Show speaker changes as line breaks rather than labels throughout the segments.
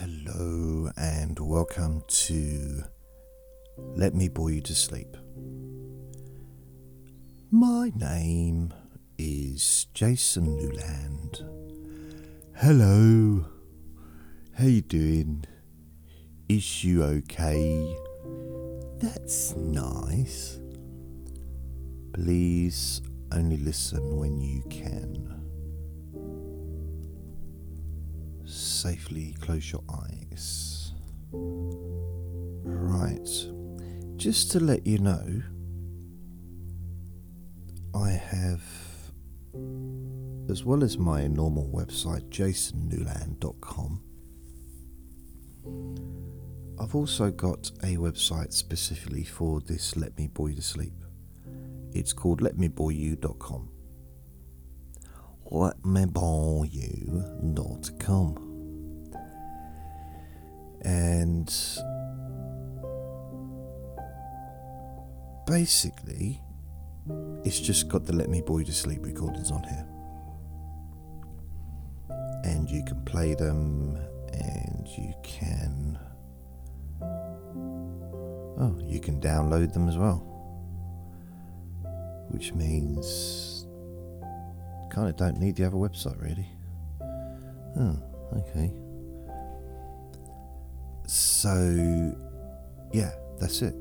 Hello, and welcome to Let Me Bore You to Sleep. My name is Jason Newland. Hello, how you doing? Is you okay? That's nice. Please only listen when you can. safely close your eyes. Right, just to let you know, I have, as well as my normal website, jasonnewland.com, I've also got a website specifically for this Let Me Bore You to Sleep. It's called letmeboreyou.com com, And basically, it's just got the Let Me Bore You to Sleep recordings on here. And you can play them, and you can. Oh, you can download them as well. Which means kind of don't need the other website really. Oh, okay. So, yeah, that's it.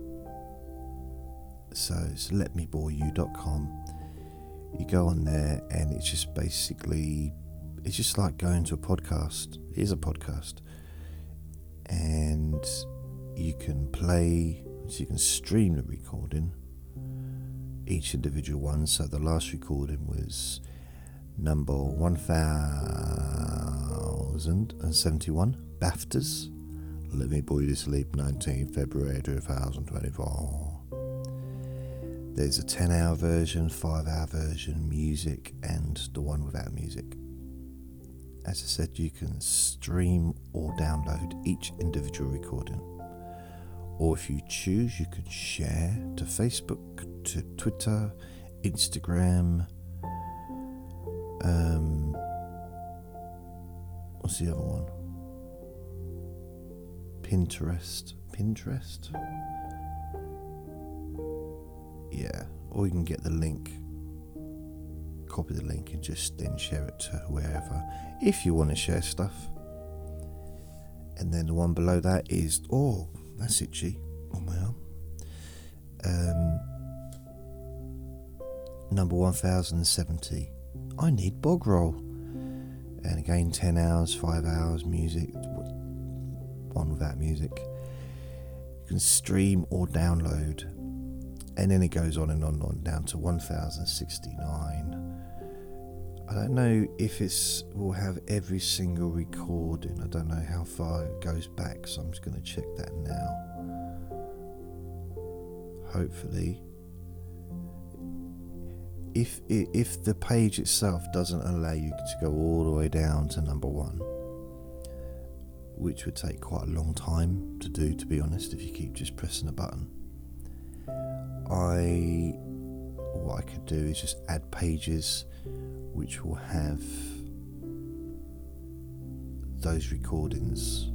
So it's letmeboreyou.com. You go on there, and it's just basically, it's just like going to a podcast. It is a podcast. And you can play, so you can stream the recording, each individual one. So the last recording was number 1071, BAFTAs. Let Me put you to Sleep, 19 February 2024. There's a 10 hour version, 5 hour version, music, and the one without music. As I said, you can stream or download each individual recording. Or if you choose, you can share to Facebook, to Twitter, Instagram, um, what's the other one? Pinterest. Pinterest? Yeah. Or you can get the link, copy the link, and just then share it to wherever if you want to share stuff. And then the one below that is, oh, that's itchy on my arm. Um, number 1070 I need bog roll. And again, 10 hours, 5 hours, music, on without music. You can stream or download. And then it goes on and on and on down to 1069. I don't know if it's will have every single recording. I don't know how far it goes back, so I'm just going to check that now. Hopefully, if if the page itself doesn't allow you to go all the way down to number one, which would take quite a long time to do, to be honest, if you keep just pressing a button. I what I could do is just add pages which will have those recordings,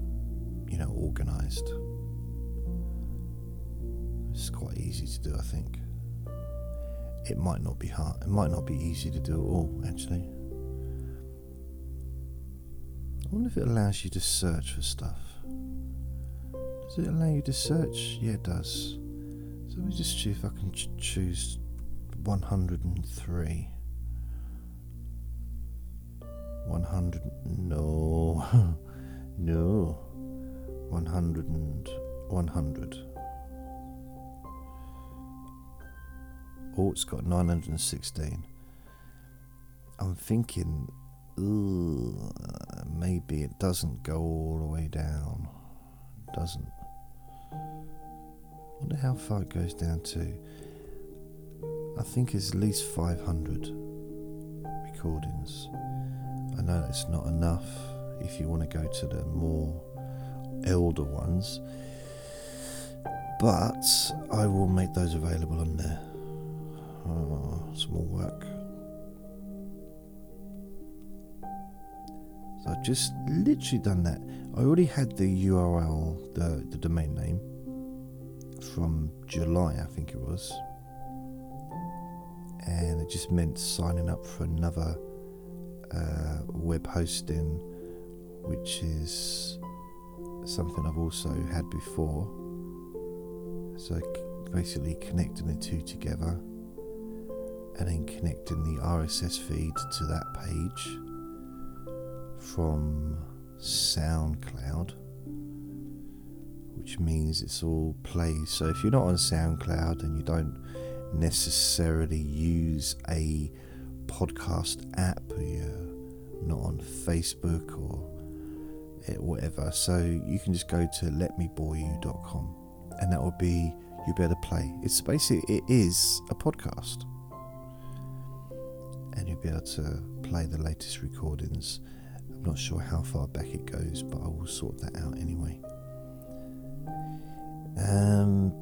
you know, organized. It's quite easy to do, I think it might not be hard, it might not be easy to do at all, actually. I wonder if it allows you to search for stuff. Does it allow you to search? Yeah, it does. So let me just see if I can ch- choose 103. 100. No. no. 100 and 100. it has got 916. I'm thinking, maybe it doesn't go all the way down. It doesn't. I wonder how far it goes down to. I think it's at least 500 recordings. I know that's not enough if you want to go to the more elder ones, but I will make those available on there. Uh, some more work. So I've just literally done that. I already had the URL, the, the domain name from July, I think it was. And it just meant signing up for another uh, web hosting, which is something I've also had before. So basically connecting the two together and then connecting the RSS feed to that page from SoundCloud, which means it's all plays. So if you're not on SoundCloud and you don't necessarily use a podcast app, you're not on Facebook or eh, whatever, so you can just go to letmeboreyou.com and that will be you better play. It's basically it is a podcast and you'll be able to play the latest recordings. I'm not sure how far back it goes, but I will sort that out anyway. Um,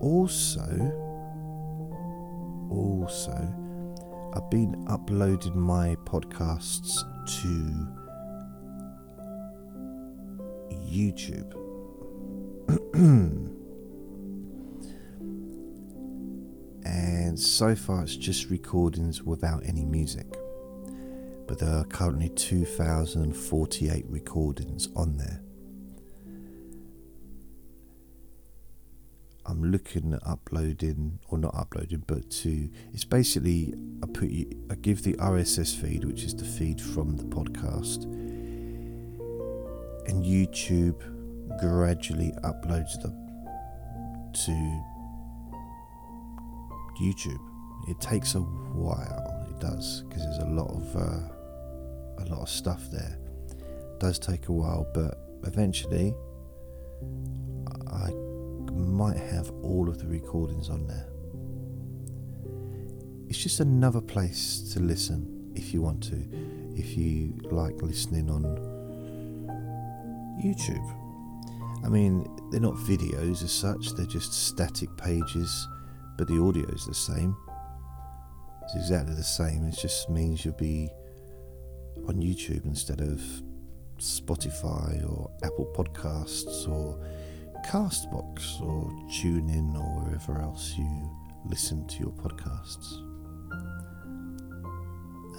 also, also, I've been uploading my podcasts to YouTube. so far it's just recordings without any music. But there are currently 2,048 recordings on there. I'm looking at uploading or not uploading, but to it's basically I put you I give the RSS feed, which is the feed from the podcast, and YouTube gradually uploads them to YouTube. It takes a while, it does, because there's a lot of uh, a lot of stuff there. It does take a while, but eventually, I might have all of the recordings on there. It's just another place to listen if you want to, if you like listening on YouTube. I mean, they're not videos as such, they're just static pages but the audio is the same. It's exactly the same. It just means you'll be on YouTube instead of Spotify or Apple Podcasts or Castbox or TuneIn or wherever else you listen to your podcasts.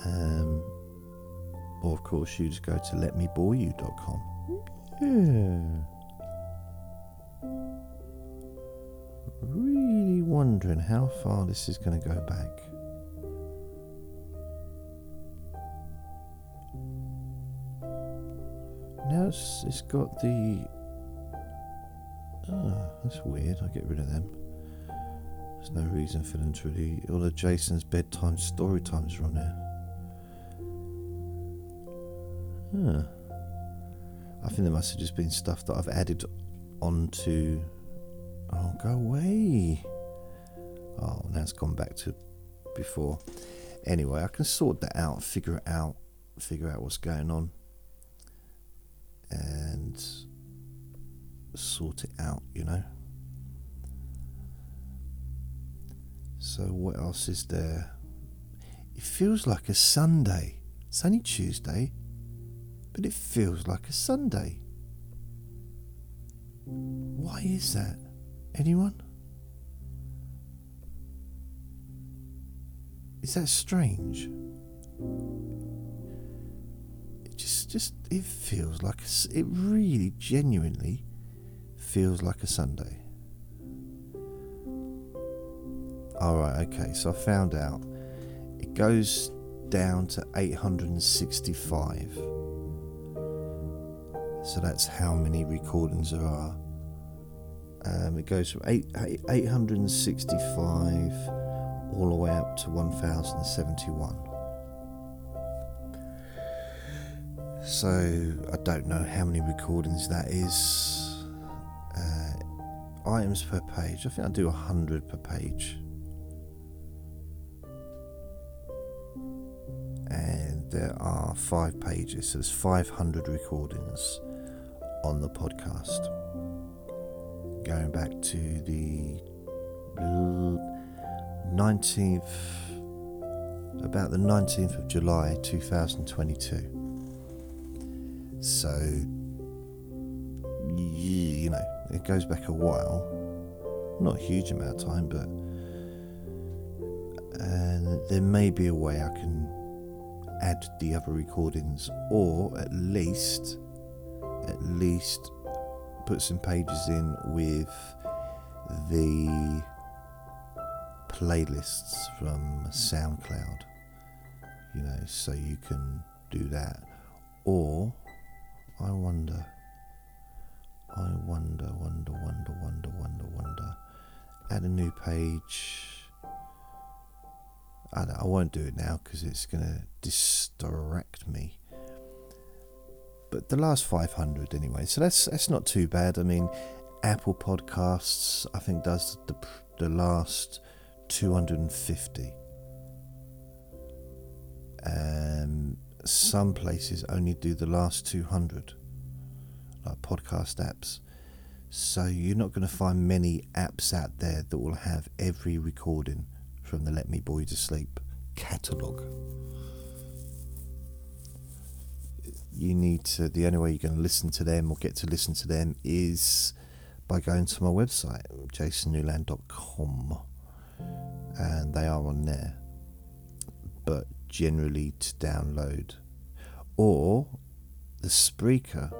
Um, or, of course, you just go to letmeboreyou.com. Yeah. Really wondering how far this is going to go back. Now it's, it's got the. Oh, that's weird. I'll get rid of them. There's no reason for them to really. All of Jason's bedtime story times are on there. Huh. I think there must have just been stuff that I've added onto Oh, go away. Oh, now it's gone back to before. Anyway, I can sort that out, figure it out, figure out what's going on, and sort it out, you know. So, what else is there? It feels like a Sunday. It's only Tuesday, but it feels like a Sunday. Why is that? Anyone? Is that strange? It just, just, it feels like a, it really, genuinely feels like a Sunday. All right, okay. So I found out it goes down to 865. So that's how many recordings there are um, it goes from 8, 865 all the way up to 1071. So I don't know how many recordings that is. Uh, items per page. I think I do 100 per page. And there are five pages, so there's 500 recordings on the podcast going back to the 19th, about the 19th of July 2022. So, you know, it goes back a while, not a huge amount of time, but there may be a way I can add the other recordings, or at least, at least put some pages in with the playlists from SoundCloud, you know, so you can do that. Or, I wonder, I wonder, wonder, wonder, wonder, wonder, wonder, add a new page. I, I won't do it now because it's going to distract me but the last 500 anyway. So that's that's not too bad. I mean, Apple Podcasts I think does the the last 250. Um, some places only do the last 200, like podcast apps. So you're not going to find many apps out there that will have every recording from the Let Me Bore You to Sleep catalogue you need to, the only way you're going to listen to them or get to listen to them is by going to my website, jasonnewland.com, and they are on there. But generally to download, or the Spreaker.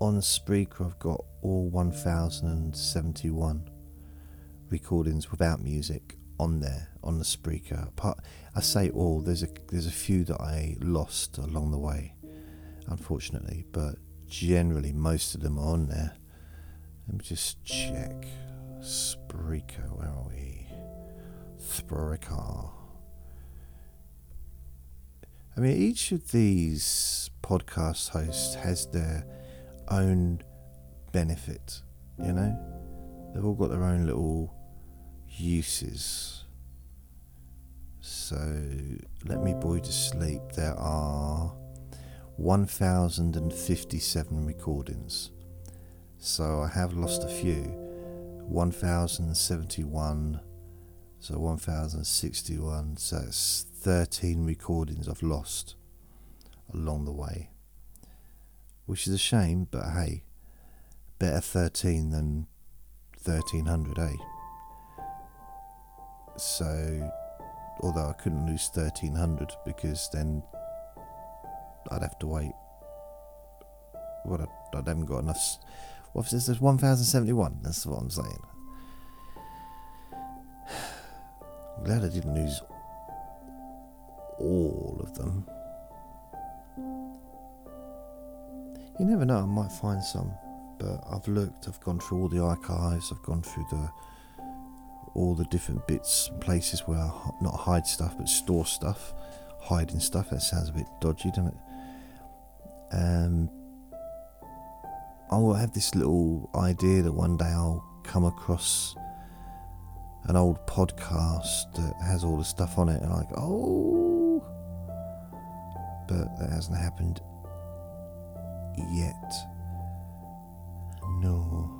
On Spreaker, I've got all 1071 recordings without music on there on the Spreaker. Part, I say all. There's a there's a few that I lost along the way, unfortunately, but generally most of them are on there. Let me just check. Spreaker, where are we? Spreaker. I mean, each of these podcast hosts has their own benefit, you know? They've all got their own little uses. So let me bore you to sleep. There are 1,057 recordings. So I have lost a few. 1,071. So 1,061. So that's 13 recordings I've lost along the way. Which is a shame, but hey, better 13 than 1,300, eh? So although I couldn't lose 1300 because then I'd have to wait. Well, I, I haven't got enough. What is this 1071? That's what I'm saying. I'm glad I didn't lose all of them. You never know, I might find some. But I've looked, I've gone through all the archives, I've gone through the all the different bits, places where I not hide stuff but store stuff. Hiding stuff, that sounds a bit dodgy, doesn't it? Um, I'll have this little idea that one day I'll come across an old podcast that has all the stuff on it, and like, oh, but that hasn't happened yet. No.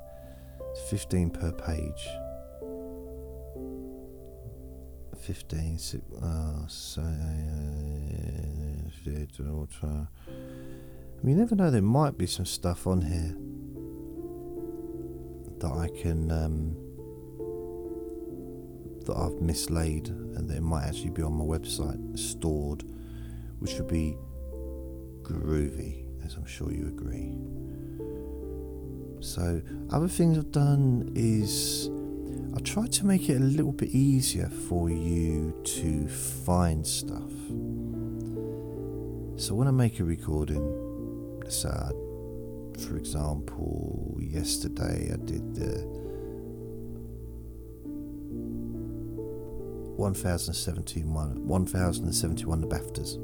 15 per page. 15, six, oh, uh, so, uh, you never know, there might be some stuff on here that I can, um, that I've mislaid and that it might actually be on my website stored, which would be groovy, as I'm sure you agree. So, other things I've done is I tried to make it a little bit easier for you to find stuff. So, when I make a recording, so I, for example, yesterday I did the 1071, 1071 the BAFTAs.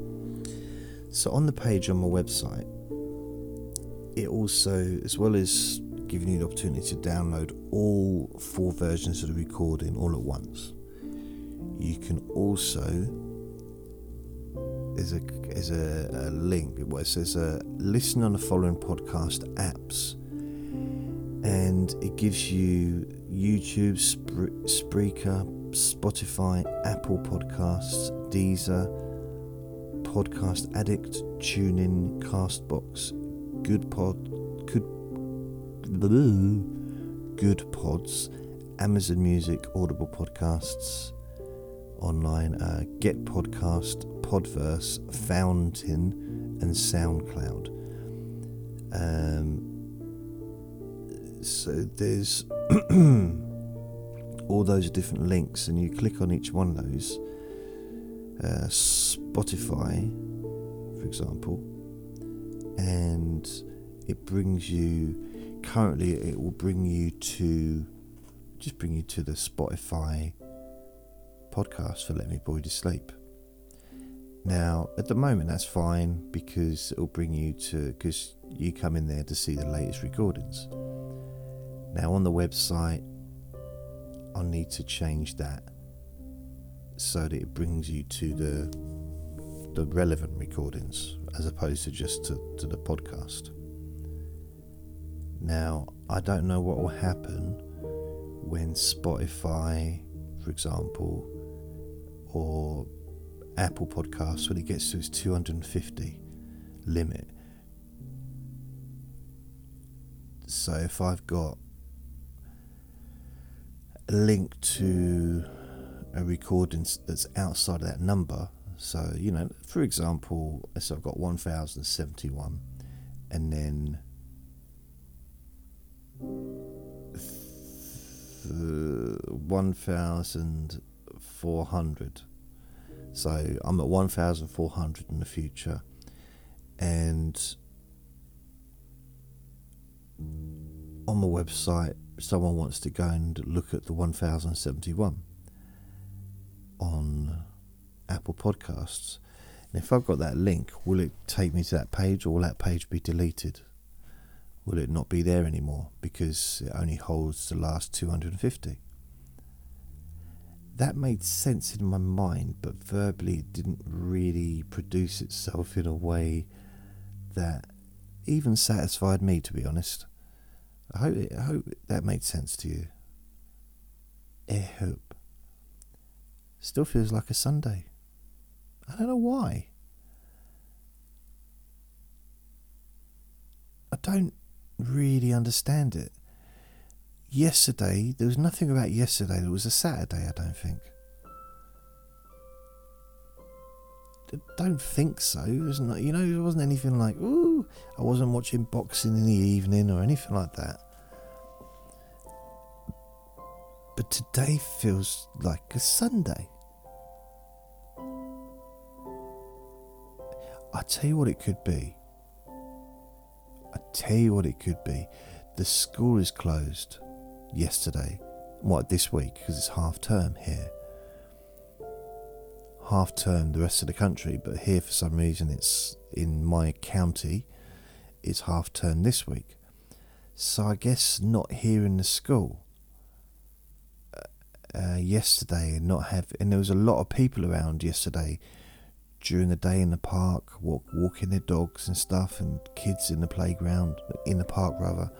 So, on the page on my website, it also, as well as giving you the opportunity to download all four versions of the recording all at once. You can also there's a there's a, a link where it says uh, listen on the following podcast apps, and it gives you YouTube, Spre- Spreaker, Spotify, Apple Podcasts, Deezer, Podcast Addict, TuneIn, Castbox, Good Pod, Good good pods, Amazon Music, Audible Podcasts, online, uh, Get Podcast, Podverse, Fountain, and SoundCloud. Um, so there's all those different links, and you click on each one of those. Uh, Spotify, for example, and it brings you currently it will bring you to just bring you to the Spotify podcast for Let Me Bore You to Sleep. Now, at the moment, that's fine because it'll bring you to because you come in there to see the latest recordings. Now, on the website, i need to change that so that it brings you to the the relevant recordings as opposed to just to, to the podcast. Now, I don't know what will happen when Spotify, for example, or Apple Podcasts, when it gets to its 250 limit. So if I've got a link to a recording that's outside of that number, so you know, for example, so I've got 1071 and then 1,400. So I'm at 1,400 in the future. And on the website, someone wants to go and look at the 1071 on Apple Podcasts. And if I've got that link, will it take me to that page or will that page be deleted? will it not be there anymore because it only holds the last 250? That made sense in my mind, but verbally it didn't really produce itself in a way that even satisfied me, to be honest. I hope, I hope that made sense to you. I hope. Still feels like a Sunday. I don't know why. I don't really understand it. Yesterday, there was nothing about yesterday that was a Saturday, I don't think. I don't think so. was not, you know, There wasn't anything like, ooh, I wasn't watching boxing in the evening or anything like that. But today feels like a Sunday. I tell you what, it could be I tell you what, it could be. The school is closed yesterday. What, this week? Because it's half term here. Half term the rest of the country, but here for some reason it's in my county, it's half term this week. So I guess not here in the school. Uh, uh yesterday and not have and there was a lot of people around yesterday during the day in the park, walk, walking their dogs and stuff, and kids in the playground, in the park rather,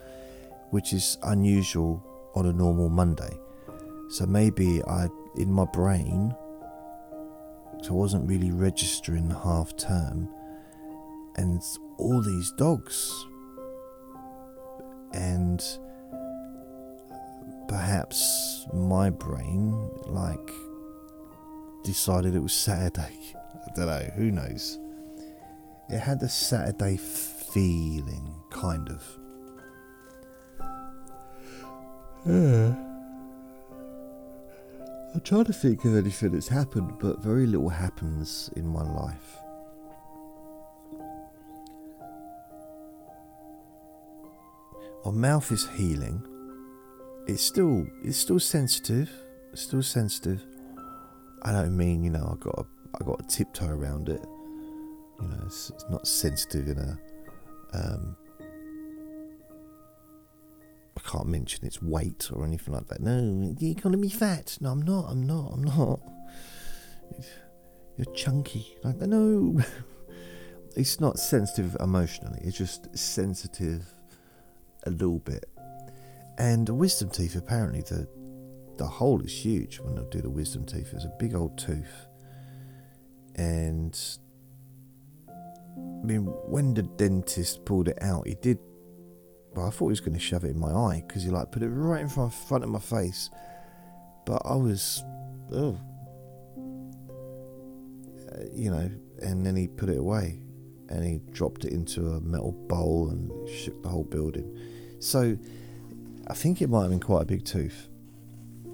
which is unusual on a normal Monday. So maybe I, in my brain, so I wasn't really registering the half term, and all these dogs, and perhaps my brain like decided it was Saturday. I don't know. Who knows? It had a Saturday feeling, kind of. Yeah. I'm trying to think of anything that's happened, but very little happens in one life. My mouth is healing. It's still it's still sensitive. It's still sensitive. I don't mean, you know, I've got a I got a tiptoe around it. You know, it's, it's not sensitive in a. Um, I can't mention its weight or anything like that. No, you're gonna be fat. No, I'm not. I'm not. I'm not. you're chunky. Like no, it's not sensitive emotionally. It's just sensitive a little bit. And wisdom teeth apparently the the hole is huge when they do the wisdom teeth. It's a big old tooth and I mean, when the dentist pulled it out, he did. Well, I thought he was going to shove it in my eye because he like put it right in front, of my face. But I was, oh, uh, you know. And then he put it away, and he dropped it into a metal bowl and shook the whole building. So, I think it might have been quite a big tooth. But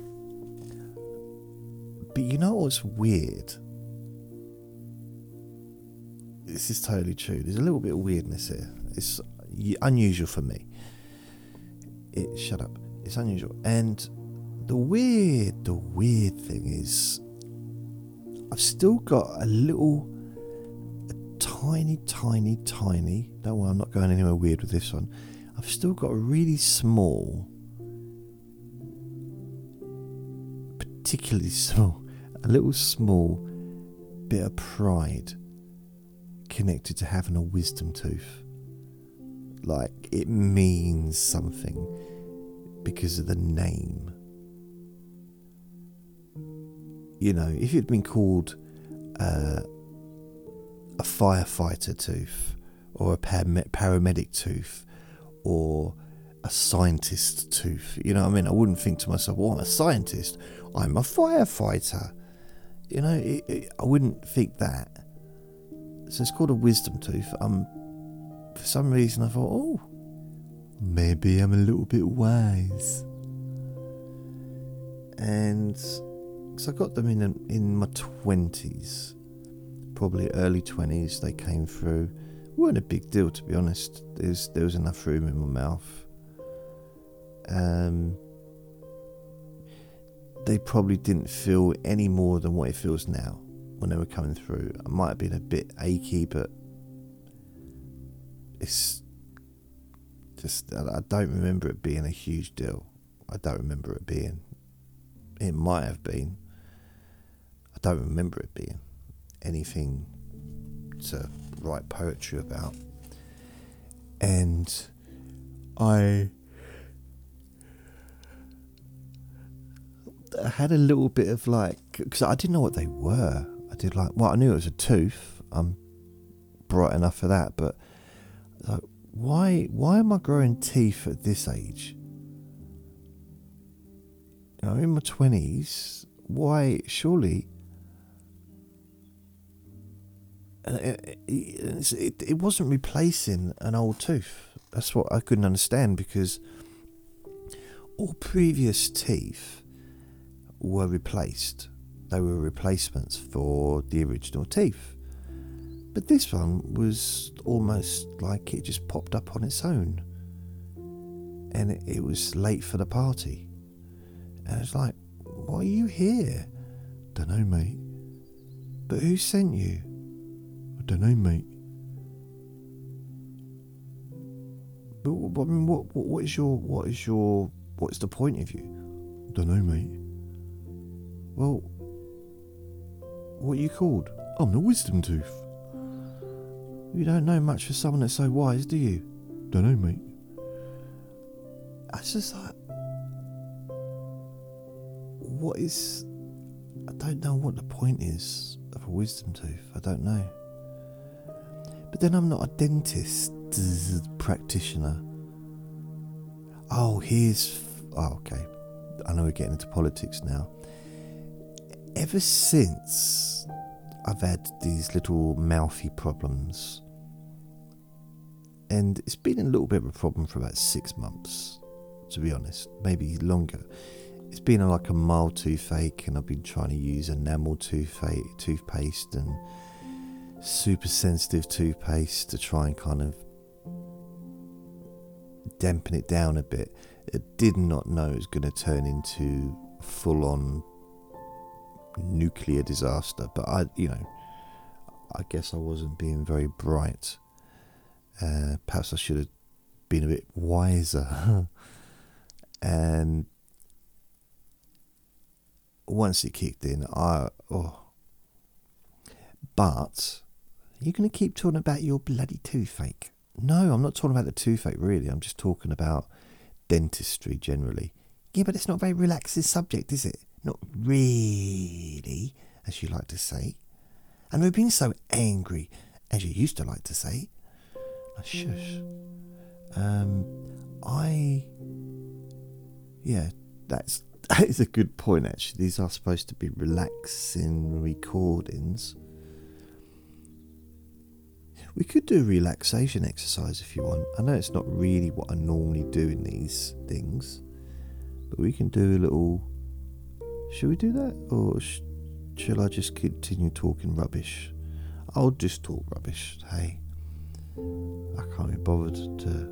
you know what's weird? this is totally true. There's a little bit of weirdness here. It's unusual for me. It shut up. It's unusual. And the weird, the weird thing is, I've still got a little, a tiny, tiny, tiny. Don't worry, I'm not going anywhere weird with this one. I've still got a really small, particularly small, a little small bit of pride connected to having a wisdom tooth. Like it means something because of the name. You know, if it had been called uh, a firefighter tooth or a paramedic tooth or a scientist tooth, you know what I mean? I wouldn't think to myself, well, I'm a scientist, I'm a firefighter. You know, it, it, I wouldn't think that so it's called a wisdom tooth. Um, for some reason, I thought, oh, maybe I'm a little bit wise. And so I got them in in my twenties, probably early twenties. They came through, weren't a big deal to be honest. There's there was enough room in my mouth. Um, they probably didn't feel any more than what it feels now when they were coming through. I might have been a bit achy, but it's just I don't remember it being a huge deal. I don't remember it being. It might have been. I don't remember it being anything to write poetry about. And I had a little bit of like because I didn't know what they were. I did like, well, I knew it was a tooth. I'm bright enough for that, but like, why, why am I growing teeth at this age? You know, in my twenties. Why? Surely. It, it, it wasn't replacing an old tooth. That's what I couldn't understand because all previous teeth were replaced they were replacements for the original teeth. But this one was almost like it just popped up on its own. And it, was late for the party. And I was like, why are you here? Dunno, mate. But who sent you? I dunno, mate. But I mean, what, what, what is your, what is your, what's the point of you? Dunno, mate. Well, what are you called? I'm the wisdom tooth. You don't know much for someone that's so wise, do you? Don't know, mate. It's just like, what is? I don't know what the point is of a wisdom tooth. I don't know. But then I'm not a dentist practitioner. Oh, here's. Oh, okay. I know we're getting into politics now ever since I've had these little mouthy problems, and it's been a little bit of a problem for about six months, to be honest, maybe longer. It's been like a mild toothache, and I've been trying to use enamel toothache, toothpaste and super sensitive toothpaste to try and kind of dampen it down a bit. I did not know it was going to turn into full on nuclear disaster. But I, you know, I guess I wasn't being very bright. Uh, perhaps I should have been a bit wiser. and once it kicked in, I oh. But you're going to keep talking about your bloody toothache. No, I'm not talking about the toothache really. I'm just talking about dentistry generally. Yeah, but it's not a very relaxing subject, is it? Not really, as you like to say. And we've been so angry, as you used to like to say. Ah, shush. Um, I. Yeah, that's that is a good point. Actually, these are supposed to be relaxing recordings. We could do a relaxation exercise if you want. I know it's not really what I normally do in these things, but we can do a little should we do that? Or sh- shall I just continue talking rubbish? I'll just talk rubbish, hey. I can't be bothered to.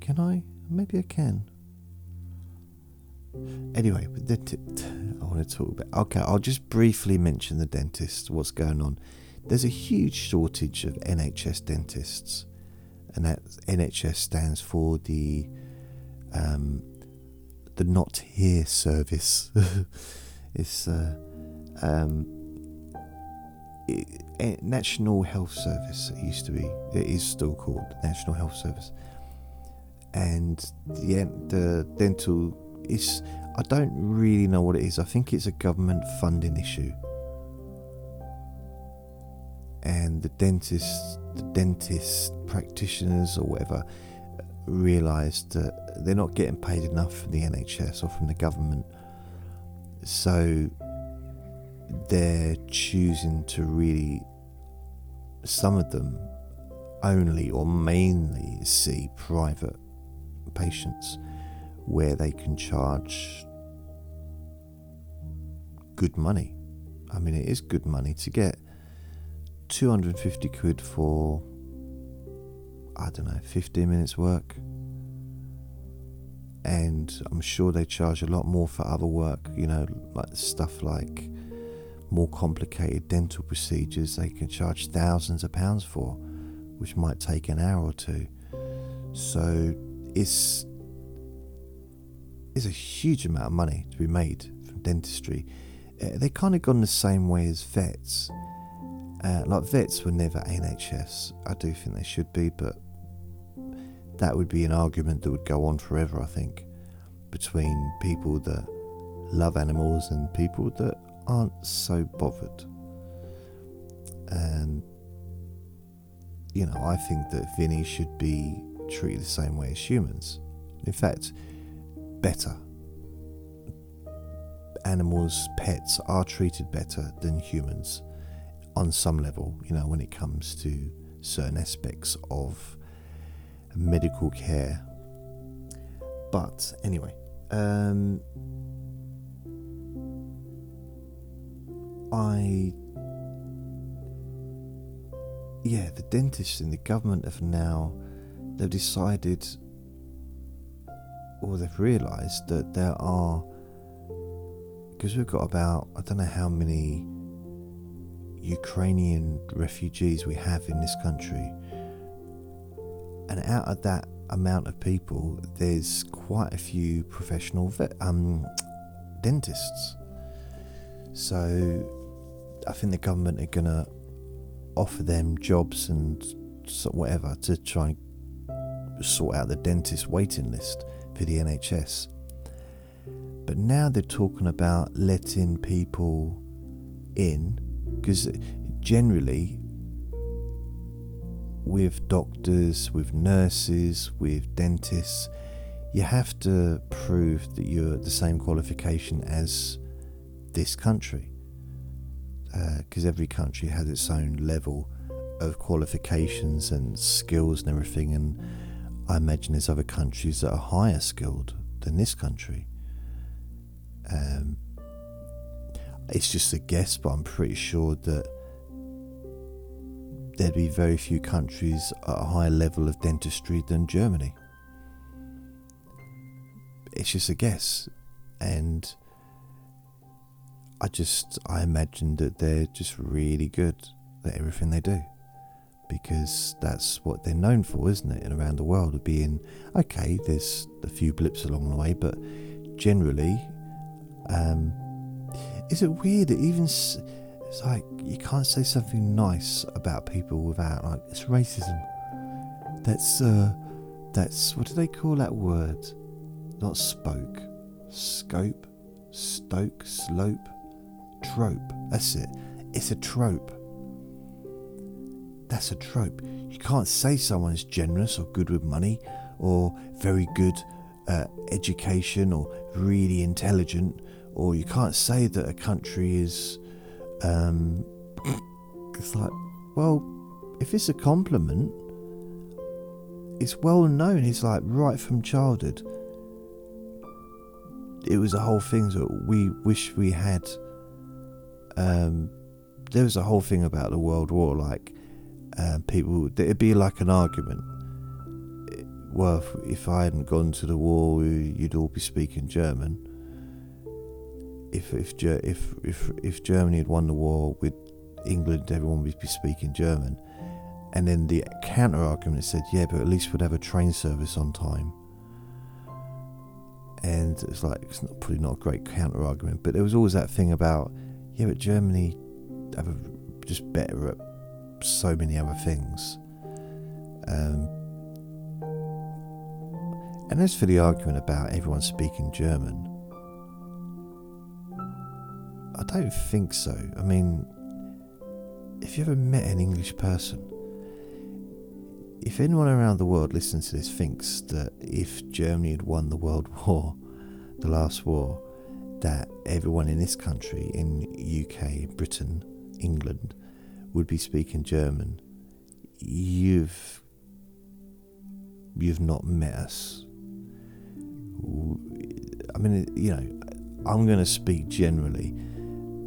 Can I? Maybe I can. Anyway, I the t- t- I want to talk about. Okay, I'll just briefly mention the dentist, what's going on. There's a huge shortage of NHS dentists, and that NHS stands for the um, the not here service. it's uh, um, it, National Health Service. It used to be. It is still called National Health Service. And the the dental is. I don't really know what it is. I think it's a government funding issue. And the dentists, the dentist practitioners, or whatever, Realise that they're not getting paid enough from the NHS or from the government, so they're choosing to really, some of them, only or mainly see private patients where they can charge good money. I mean, it is good money to get 250 quid for I don't know, 15 minutes work. And I'm sure they charge a lot more for other work, you know, like stuff like more complicated dental procedures they can charge thousands of pounds for, which might take an hour or two. So it's it's a huge amount of money to be made from dentistry. Uh, they kind of gone the same way as vets. Uh, like vets were never NHS. I do think they should be, but that would be an argument that would go on forever, I think, between people that love animals and people that aren't so bothered. And, you know, I think that Vinnie should be treated the same way as humans. In fact, better. Animals, pets are treated better than humans on some level, you know, when it comes to certain aspects of medical care. But anyway, um, I. Yeah, the dentists in the government have now. They've decided. Or they've realised that there are. Because we've got about. I don't know how many. Ukrainian refugees we have in this country and out of that amount of people, there's quite a few professional um, dentists. So I think the government are going to offer them jobs and whatever to try and sort out the dentist waiting list for the NHS. But now they're talking about letting people in because generally with doctors, with nurses, with dentists, you have to prove that you're the same qualification as this country. Because uh, every country has its own level of qualifications and skills and everything, and I imagine there's other countries that are higher skilled than this country. Um, it's just a guess, but I'm pretty sure that there'd be very few countries at a higher level of dentistry than Germany. It's just a guess. And I just, I imagine that they're just really good at everything they do. Because that's what they're known for, isn't it? And around the world, of being okay, there's a few blips along the way, but generally, um, is it weird that even. S- it's like you can't say something nice about people without like it's racism. That's uh, that's what do they call that word? Not spoke, scope, stoke, slope, trope. That's it. It's a trope. That's a trope. You can't say someone is generous or good with money or very good uh, education or really intelligent, or you can't say that a country is um, it's like, well, if it's a compliment, it's well known. It's like right from childhood. It was a whole thing that we wish we had. Um, there was a whole thing about the World War, like uh, people. It'd be like an argument. Well, if, if I hadn't gone to the war, you'd all be speaking German if if if if if Germany had won the war with England, everyone would be speaking German. And then the counter argument said, yeah, but at least we'd have a train service on time. And it's like it's not, probably not a great counter argument, but there was always that thing about yeah, but Germany have a, just better at so many other things. Um, and as for the argument about everyone speaking German, I don't think so. I mean, if you ever met an English person, if anyone around the world listening to this thinks that if Germany had won the World War, the last war, that everyone in this country, in UK, Britain, England, would be speaking German, you've you've not met us. I mean, you know, I'm going to speak generally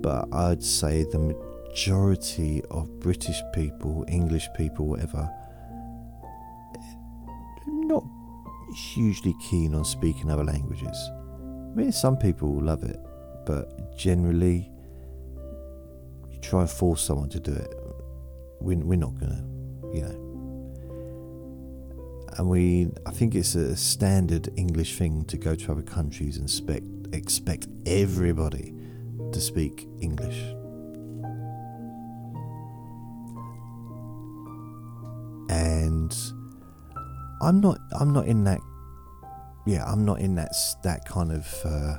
but I'd say the majority of British people, English people, whatever, not hugely keen on speaking other languages. I mean, some people love it, but generally, you try and force someone to do it. We're, we're not gonna, you know. And we, I think it's a standard English thing to go to other countries and expect, expect everybody to speak English. And I'm not I'm not in that yeah, I'm not in that that kind of uh,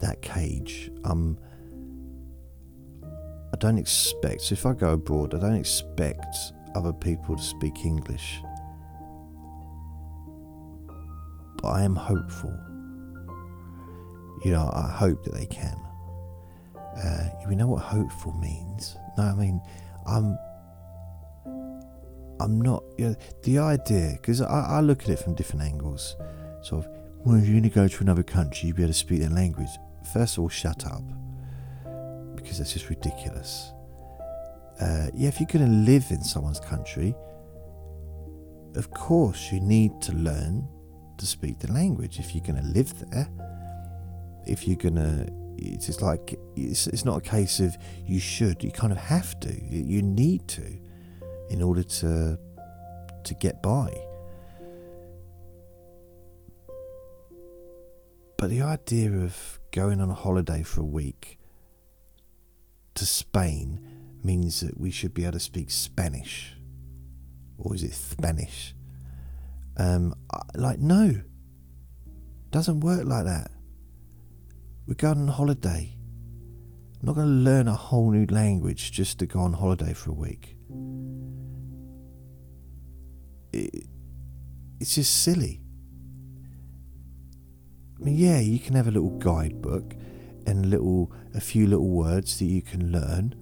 that cage. I'm um, I don't expect so if I go abroad, I don't expect other people to speak English. But I am hopeful. You know, I hope that they can. Uh, we know what hopeful means. No, I mean, I'm, I'm not. You know, the idea, because I, I look at it from different angles. Sort of, well, if you're going to go to another country, you'd be able to speak their language. First of all, shut up, because that's just ridiculous. Uh, yeah, if you're going to live in someone's country, of course you need to learn to speak the language if you're going to live there. If you're going to it's like it's, it's not a case of you should. You kind of have to. You need to, in order to to get by. But the idea of going on a holiday for a week to Spain means that we should be able to speak Spanish, or is it Spanish? Um, like no, doesn't work like that. We're going on holiday. I'm not going to learn a whole new language just to go on holiday for a week. It, it's just silly. I mean, yeah, you can have a little guidebook and little a few little words that you can learn.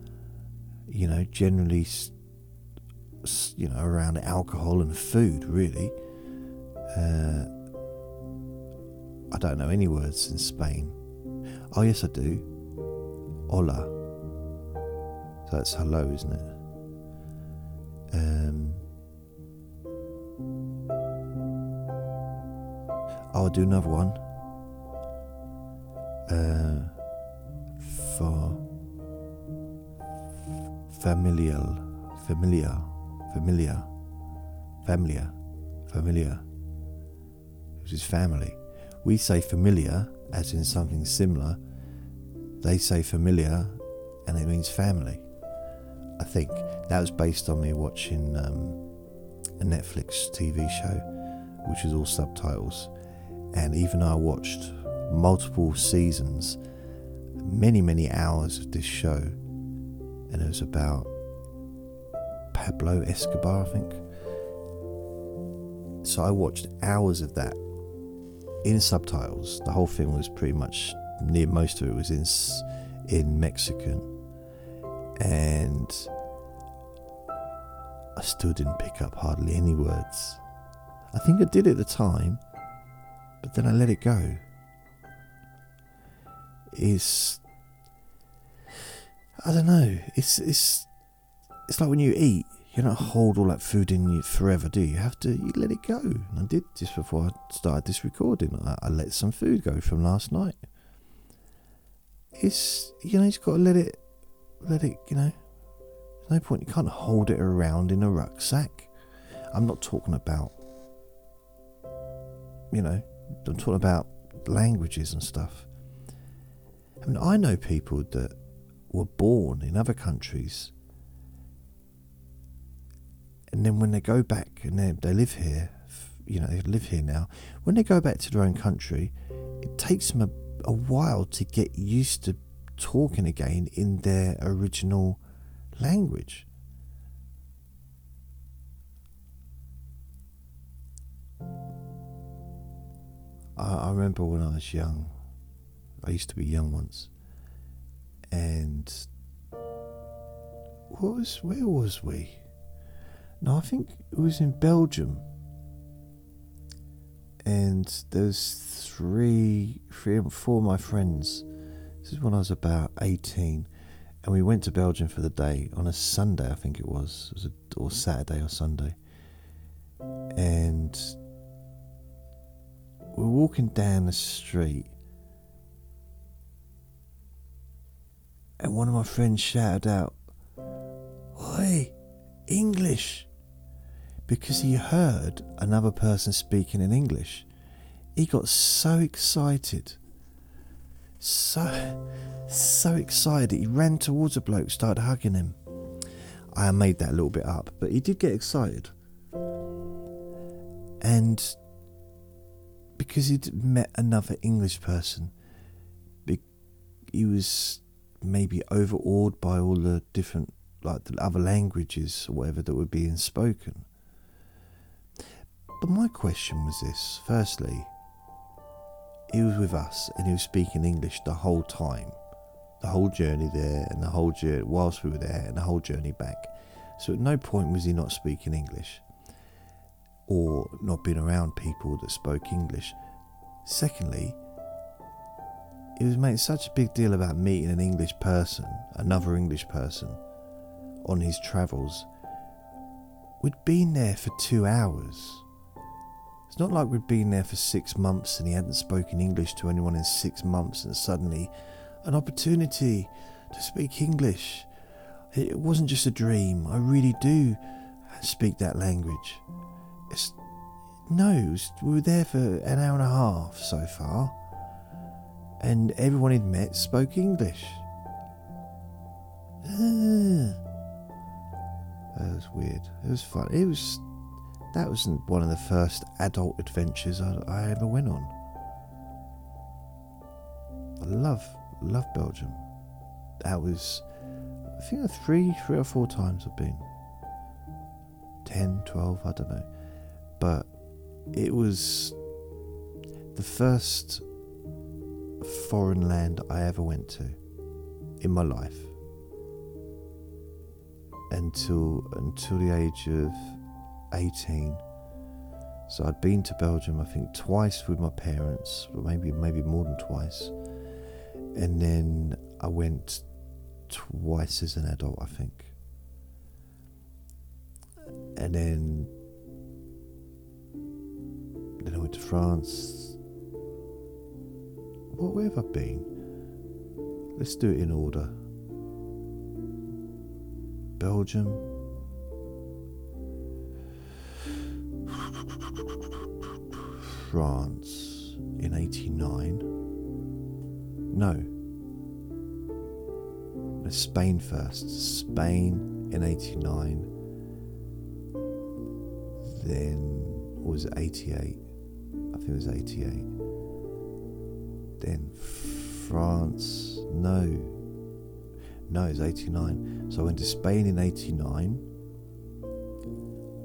You know, generally, you know, around alcohol and food, really. Uh, I don't know any words in Spain. Oh, yes, I do. Hola. So that's hello, isn't it? Um, I'll do another one. Uh, for familial, familiar, familiar, familiar, familiar, which is family. We say familiar as in something similar, they say familiar and it means family. I think that was based on me watching um, a Netflix TV show, which was all subtitles. And even though I watched multiple seasons, many, many hours of this show, and it was about Pablo Escobar, I think. So I watched hours of that in subtitles. The whole thing was pretty much near most of it was in in Mexican, and I still didn't pick up hardly any words. I think I did at the time, but then I let it go. It's I don't know. It's it's it's like when you eat you don't hold all that food in you forever, do you? You have to you let it go. And I did just before I started this recording. I, I let some food go from last night. It's you know, you just got to let it, let it. You know, there's no point. You can't hold it around in a rucksack. I'm not talking about. You know, I'm talking about languages and stuff. I mean, I know people that were born in other countries and then when they go back and they, they live here, you know, they live here now, when they go back to their own country, it takes them a, a while to get used to talking again in their original language. I, I remember when I was young, I used to be young once, and what was where was we? No, I think it was in Belgium. And there was three, three or four of my friends. This is when I was about 18. And we went to Belgium for the day on a Sunday, I think it was, it was a, or Saturday or Sunday. And we're walking down the street. And one of my friends shouted out, Oi, English! because he heard another person speaking in English. He got so excited. So, so excited. He ran towards a bloke, started hugging him. I made that a little bit up, but he did get excited. And because he'd met another English person, he was maybe overawed by all the different, like the other languages or whatever that were being spoken. But my question was this firstly, he was with us and he was speaking English the whole time, the whole journey there and the whole journey whilst we were there and the whole journey back. So at no point was he not speaking English or not being around people that spoke English. Secondly, he was made such a big deal about meeting an English person, another English person, on his travels. We'd been there for two hours it's not like we'd been there for six months and he hadn't spoken English to anyone in six months and suddenly an opportunity to speak English. It wasn't just a dream. I really do speak that language. It's no, we were there for an hour and a half so far, and everyone he'd met spoke English. Uh, that was weird. It was fun. It was that was one of the first adult adventures I, I ever went on. I love, love Belgium. That was, I think, three, three or four times I've been. 10, 12, I don't know. But it was the first foreign land I ever went to in my life until until the age of 18. So I'd been to Belgium, I think, twice with my parents, but maybe maybe more than twice. And then I went twice as an adult, I think. And then then I went to France. Well, where have I been? Let's do it in order. Belgium, France in 89. No. Spain first. Spain in 89. Then, was 88? I think it was 88. Then France. No. No, it's 89. So I went to Spain in 89.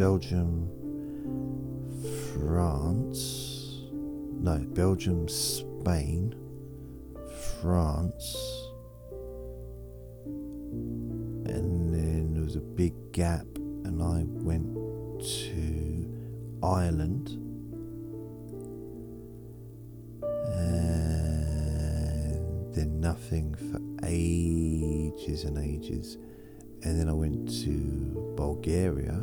Belgium, France. No, Belgium, Spain, France. And then there was a big gap, and I went to Ireland. And then nothing for ages and ages. And then I went to Bulgaria.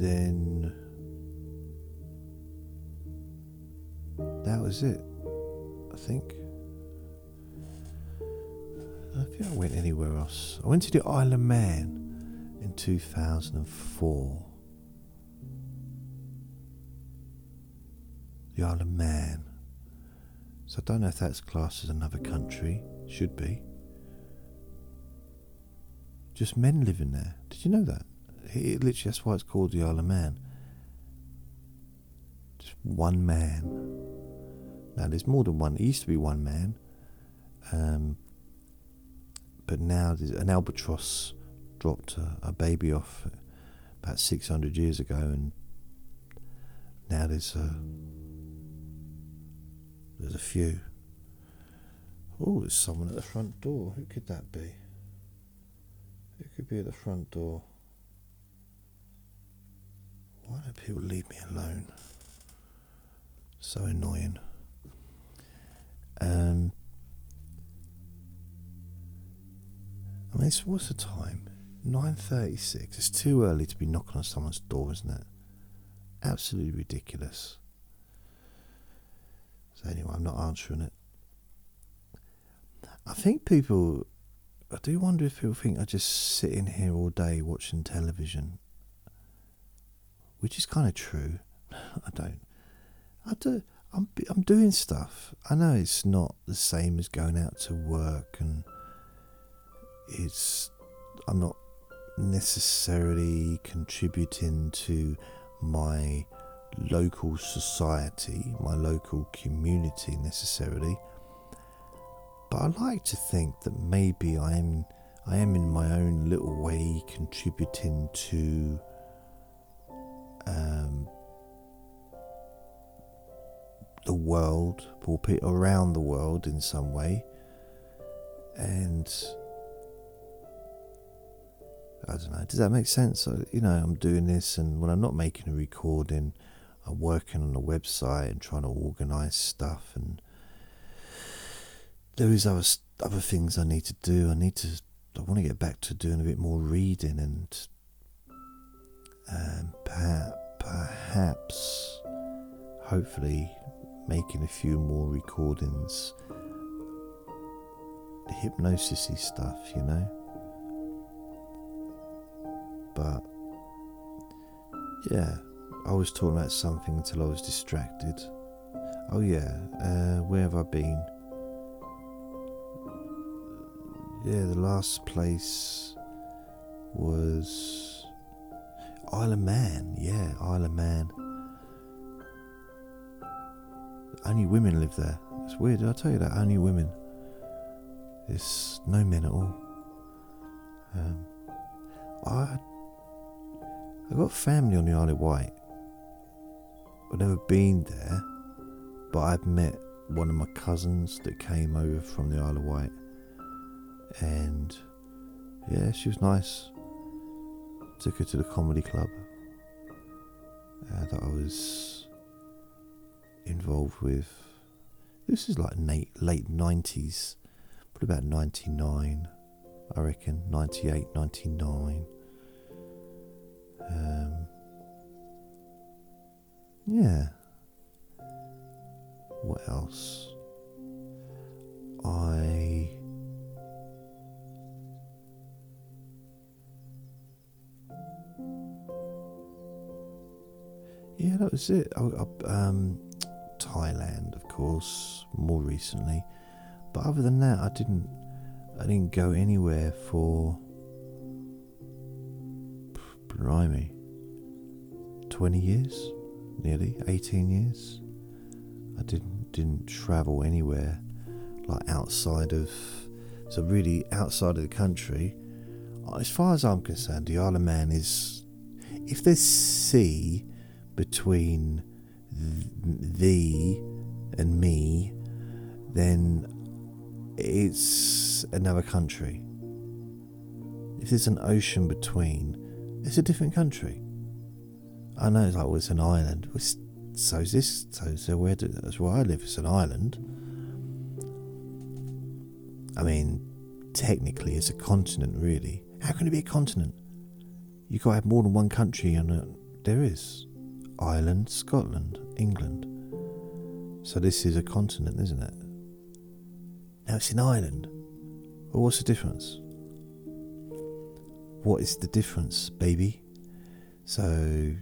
then that was it, I think. I think I went anywhere else. I went to the Isle of Man in 2004. The Isle of Man. So I don't know if that's classed as another country. Should be. Just men living there. Did you know that? literally, that's why it's called the Isle of Man. Just one man. Now, there's more than one. It used to be one man. Um, but now there's an albatross dropped a, a baby off about 600 years ago, and now there's a, there's a few. Oh, there's someone at the front door. Who could that be? Who could be at the front door? Why don't people leave me alone? So annoying. Um, I mean, it's, what's the time? Nine thirty-six. It's too early to be knocking on someone's door, isn't it? Absolutely ridiculous. So anyway, I'm not answering it. I think people. I do wonder if people think I just sit in here all day watching television which is kind of true. I don't. I do. I'm I'm doing stuff. I know it's not the same as going out to work, and it's I'm not necessarily contributing to my local society, my local community necessarily. But I like to think that maybe I'm I am in my own little way contributing to um, the world, or people around the world in some way, and I don't know. Does that make sense? I, you know, I'm doing this, and when I'm not making a recording, I'm working on a website and trying to organize stuff. And there is other other things I need to do. I need to. I want to get back to doing a bit more reading and um, perhaps perhaps, hopefully, making a few more recordings. Hypnosis stuff, you know. But yeah, I was talking about something until I was distracted. Oh yeah, uh, where have I been? Yeah, the last place was Isle of Man, yeah, Isle of Man. Only women live there. It's weird, I'll tell you that, only women. There's no men at all. Um, I I got family on the Isle of Wight. I've never been there, but I've met one of my cousins that came over from the Isle of Wight, and yeah, she was nice took her to the comedy club uh, that I was involved with. This is like late, late 90s, probably about 99, I reckon, 98, 99. Um, yeah. What else? I yeah, that was it. Oh, um, Thailand, of course, more recently. But other than that, I didn't. I didn't go anywhere for. Blimey. 20 years, nearly 18 years. I didn't didn't travel anywhere like outside of so really outside of the country. As far as I'm concerned, the Isle of Man is if there's sea, between th- thee and me, then it's another country. If there's an ocean between, it's a different country. I know, it's like, well, it's an island. so is this. So, so where do, that's where I live. It's an island. I mean, technically, it's a continent, really. How can it be a continent? You got to have more than one country, and there is. Ireland, Scotland, England. So this is a continent, isn't it? Now it's in Ireland. Well, what's the difference? What is the difference, baby? So,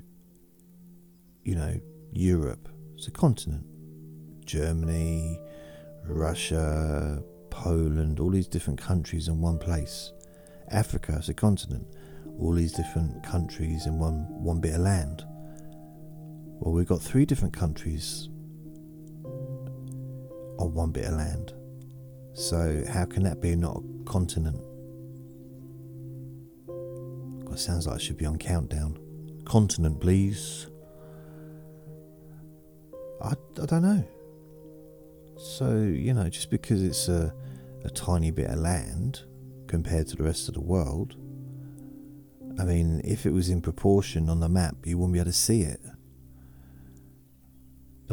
you know, Europe, it's a continent. Germany, Russia, Poland, all these different countries in one place. Africa, is a continent. All these different countries in one, one bit of land. Well, we've got three different countries on one bit of land. So, how can that be not a continent? It sounds like it should be on countdown. Continent, please. I, I don't know. So, you know, just because it's a, a tiny bit of land compared to the rest of the world, I mean, if it was in proportion on the map, you wouldn't be able to see it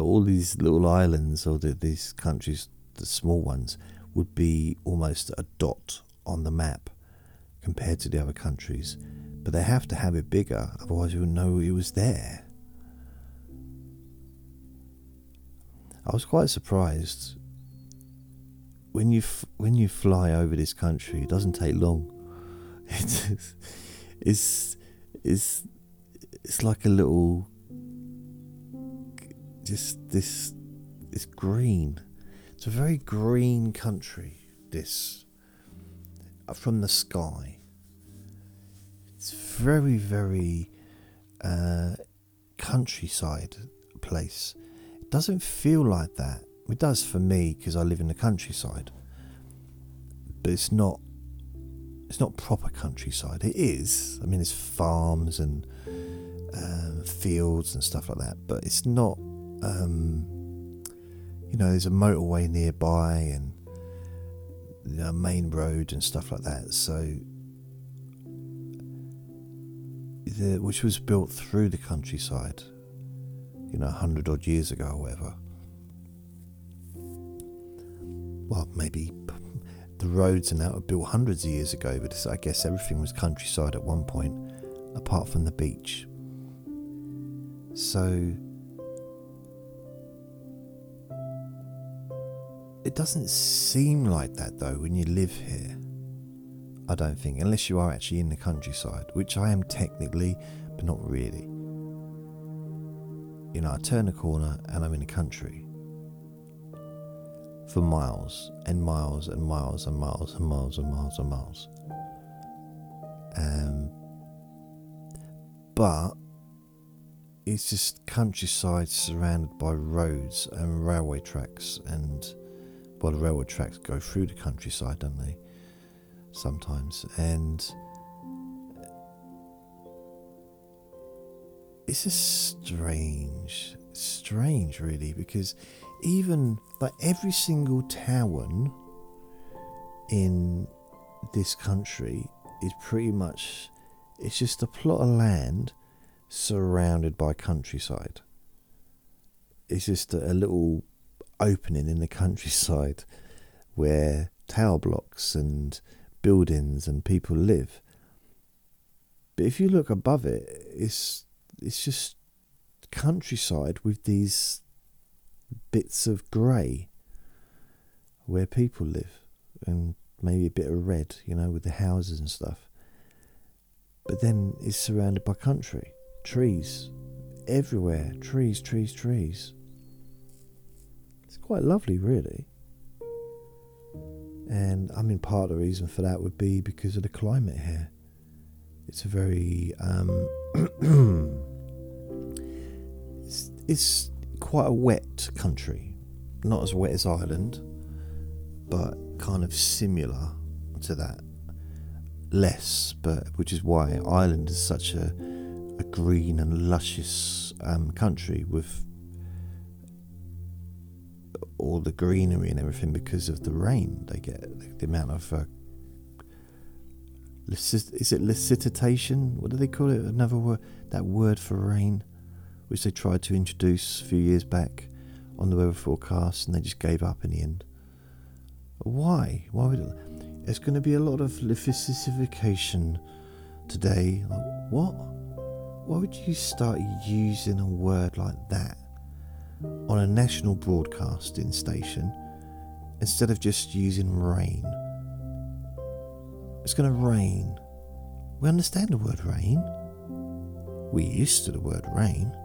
all these little islands or the, these countries, the small ones, would be almost a dot on the map compared to the other countries. But they have to have it bigger, otherwise, you wouldn't know it was there. I was quite surprised when you f- when you fly over this country. It doesn't take long. It's it's it's, it's like a little just this it's green. It's a very green country. This uh, from the sky. It's very very uh, countryside place. It doesn't feel like that. It does for me because I live in the countryside, but it's not. It's not proper countryside. It is. I mean, it's farms and uh, fields and stuff like that, but it's not um, you know, there's a motorway nearby and a main road and stuff like that. So, the, which was built through the countryside, you know, a hundred odd years ago or whatever. Well, maybe the roads and that were built hundreds of years ago, but I guess everything was countryside at one point, apart from the beach. So, It doesn't seem like that though when you live here. I don't think, unless you are actually in the countryside, which I am technically, but not really. You know, I turn the corner and I'm in the country. For miles and miles and miles and miles and miles and miles and miles. Um, but it's just countryside surrounded by roads and railway tracks and well, the railroad tracks go through the countryside, don't they? Sometimes. And it's just strange, strange, really, because even like every single town in this country is pretty much it's just a plot of land surrounded by countryside. It's just a, a little opening in the countryside where tower blocks and buildings and people live. But if you look above it, it's it's just countryside with these bits of grey where people live and maybe a bit of red, you know, with the houses and stuff. But then it's surrounded by country, trees everywhere, trees, trees, trees. It's quite lovely, really. And I mean, part of the reason for that would be because of the climate here. It's a very. Um, it's, it's quite a wet country. Not as wet as Ireland, but kind of similar to that. Less, but which is why Ireland is such a, a green and luscious um, country with all the greenery and everything because of the rain they get, the, the amount of. Uh, is it licitation? What do they call it? Another word, that word for rain, which they tried to introduce a few years back on the weather forecast, and they just gave up in the end. Why? Why would it? going to be a lot of lificification today. Like, what? Why would you start using a word like that? on a national broadcasting station instead of just using rain. It's going to rain. We understand the word rain. We're used to the word rain.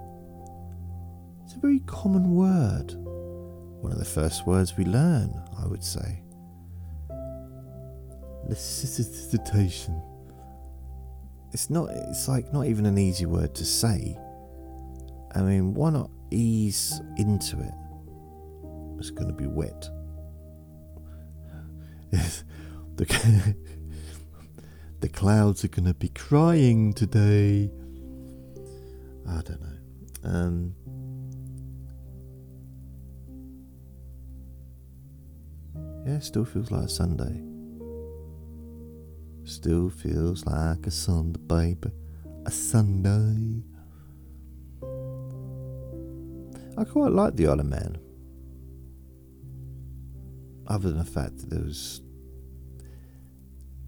It's a very common word. One of the first words we learn, I would say. Licitation. It's not, it's like not even an easy word to say. I mean, why not ease into it. It's going to be wet. the, the clouds are going to be crying today. I don't know. Um, yeah, still feels like Sunday. Still feels like a Sunday, baby. A Sunday. I quite liked the Isle of Man. Other than the fact that there was.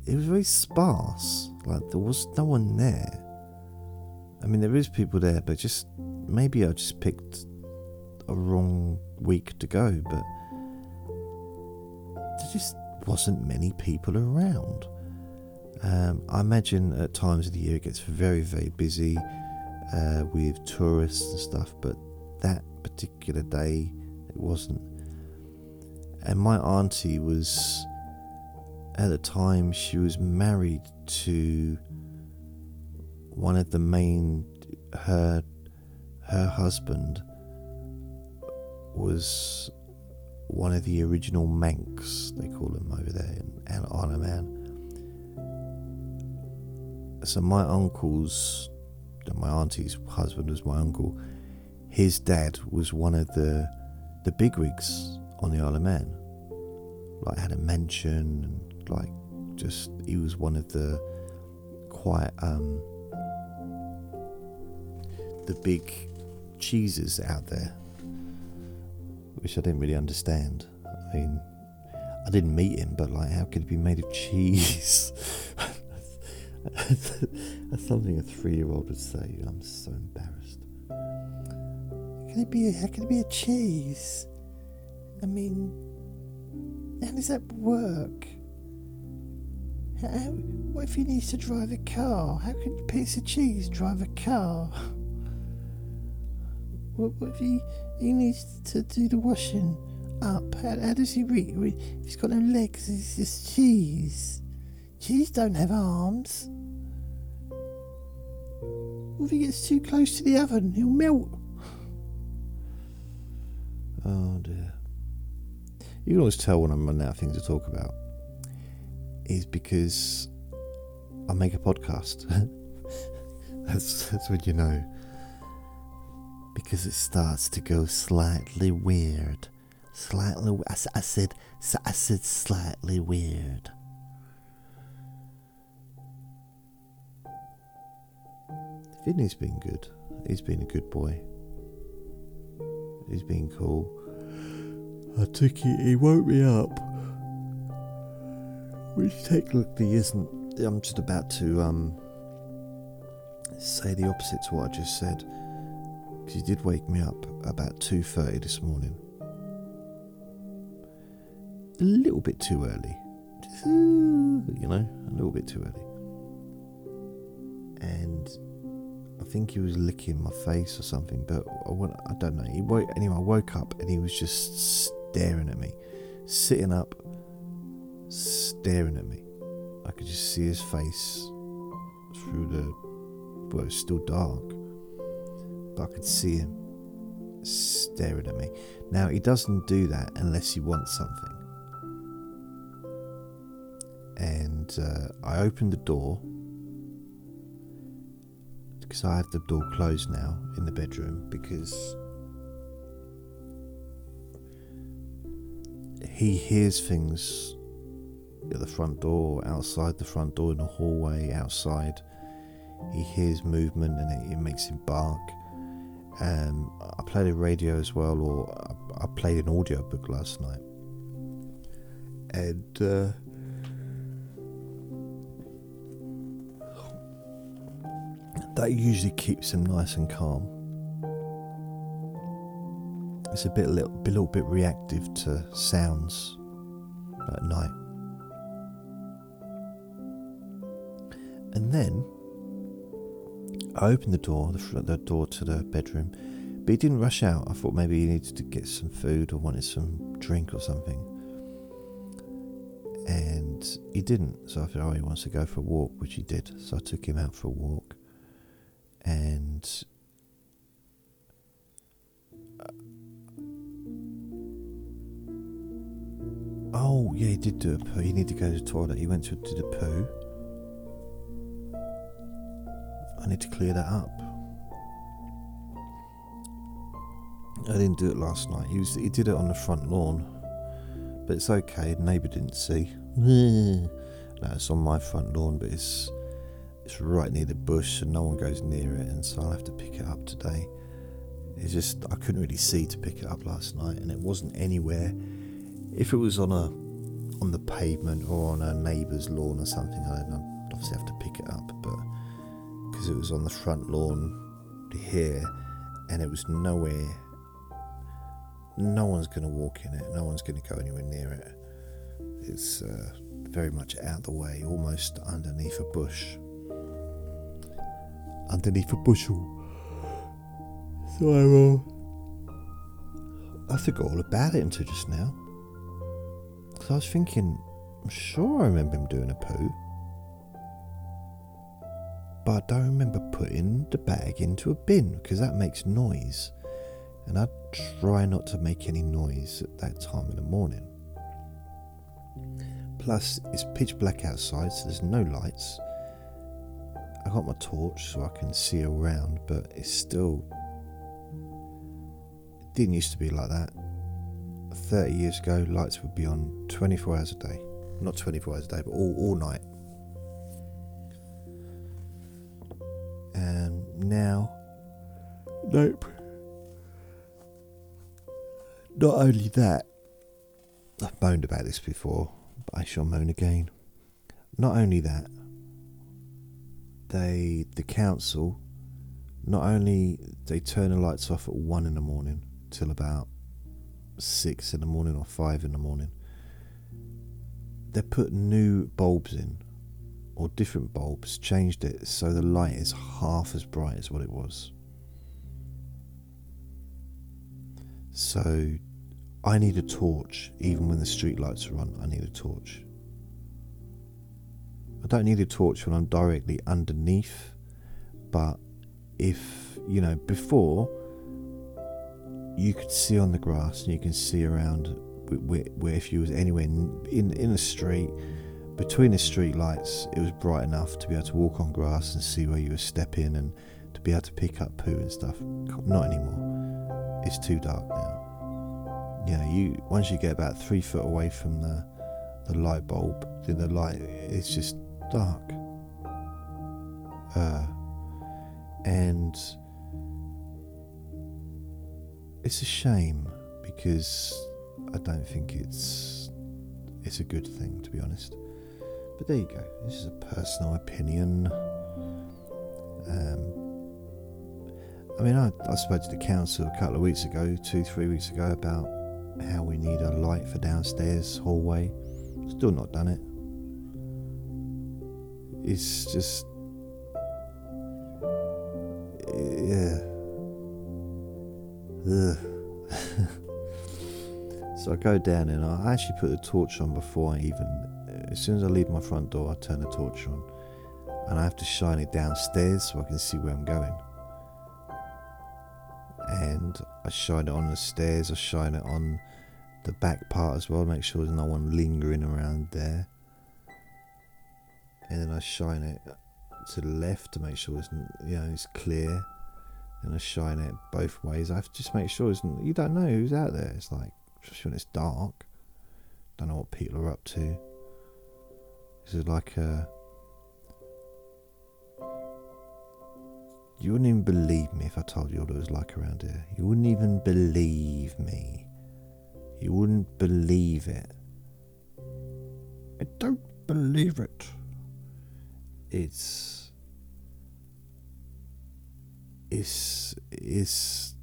It was very sparse. Like, there was no one there. I mean, there is people there, but just. Maybe I just picked a wrong week to go, but. There just wasn't many people around. Um, I imagine at times of the year it gets very, very busy uh, with tourists and stuff, but that particular day. It wasn't. And my auntie was, at the time, she was married to one of the main, her, her husband was one of the original Manx, they call them over there in man. So my uncle's, my auntie's husband was my uncle his dad was one of the the bigwigs on the Isle of Man. Like had a mansion and like just he was one of the quite um the big cheeses out there. Which I didn't really understand. I mean I didn't meet him, but like how could he be made of cheese? That's something a three year old would say. I'm so embarrassed can it be? How can it be a cheese? I mean, how does that work? How, what if he needs to drive a car? How can a piece of cheese drive a car? What, what if he, he needs to do the washing up? How, how does he reach? he's got no legs, it's just cheese. Cheese don't have arms. What if he gets too close to the oven? He'll melt. Oh dear. You can always tell when I'm running out of things to talk about. Is because I make a podcast. that's that's what you know. Because it starts to go slightly weird. Slightly, I, I said, I said slightly weird. Vinnie's been good. He's been a good boy. He's been cool. I took he, he woke me up, which technically isn't. I'm just about to um, say the opposite to what I just said. Because he did wake me up about 2.30 this morning. A little bit too early. you know, a little bit too early. And I think he was licking my face or something, but I, went, I don't know. He woke, anyway, I woke up and he was just staring at me, sitting up, staring at me. I could just see his face through the. Well, it's still dark, but I could see him staring at me. Now, he doesn't do that unless he wants something. And uh, I opened the door because I have the door closed now in the bedroom because he hears things at the front door, outside the front door, in the hallway, outside. He hears movement and it, it makes him bark. Um, I played a radio as well, or I, I played an audio book last night. And uh, that usually keeps them nice and calm. It's a bit a little, a little bit reactive to sounds at night. And then I opened the door, the, the door to the bedroom, but he didn't rush out. I thought maybe he needed to get some food or wanted some drink or something. And he didn't, so I thought, oh, he wants to go for a walk, which he did. So I took him out for a walk did do a poo, He need to go to the toilet. He went to do the poo. I need to clear that up. I didn't do it last night. He, was, he did it on the front lawn. But it's okay, the neighbour didn't see. no, it's on my front lawn, but it's it's right near the bush and no one goes near it and so I'll have to pick it up today. It's just I couldn't really see to pick it up last night and it wasn't anywhere. If it was on a on the pavement or on a neighbour's lawn or something. I I'd obviously have to pick it up, but because it was on the front lawn here, and it was nowhere. No one's going to walk in it. No one's going to go anywhere near it. It's uh, very much out the way, almost underneath a bush. Underneath a bushel. So I uh, will. I forgot all about it until just now. Because I was thinking, I'm sure I remember him doing a poo. But I don't remember putting the bag into a bin because that makes noise. And I try not to make any noise at that time in the morning. Plus, it's pitch black outside, so there's no lights. I got my torch so I can see around, but it's still. It didn't used to be like that. 30 years ago, lights would be on 24 hours a day. Not 24 hours a day, but all, all night. And now, nope. Not only that, I've moaned about this before, but I shall moan again. Not only that, they, the council, not only they turn the lights off at one in the morning till about six in the morning or five in the morning, they put new bulbs in or different bulbs, changed it so the light is half as bright as what it was. So I need a torch, even when the street lights are on, I need a torch. I don't need a torch when I'm directly underneath, but if, you know, before you could see on the grass and you can see around where, where if you was anywhere in, in a street between the street lights it was bright enough to be able to walk on grass and see where you were stepping and to be able to pick up poo and stuff not anymore it's too dark now you know you once you get about three foot away from the the light bulb then the light it's just dark uh, and it's a shame because I don't think it's it's a good thing to be honest. But there you go. This is a personal opinion. Um, I mean, I, I spoke to the council a couple of weeks ago, two, three weeks ago, about how we need a light for downstairs hallway. Still not done it. It's just. Yeah so I go down and I actually put the torch on before I even, as soon as I leave my front door, I turn the torch on and I have to shine it downstairs so I can see where I'm going. And I shine it on the stairs, I shine it on the back part as well, make sure there's no one lingering around there. And then I shine it to the left to make sure it's you know it's clear and I shine it both ways. I have to just make sure you don't know who's out there. It's like, especially when it's dark, don't know what people are up to. This is like a. You wouldn't even believe me if I told you what it was like around here. You wouldn't even believe me. You wouldn't believe it. I don't believe it. It's it's it's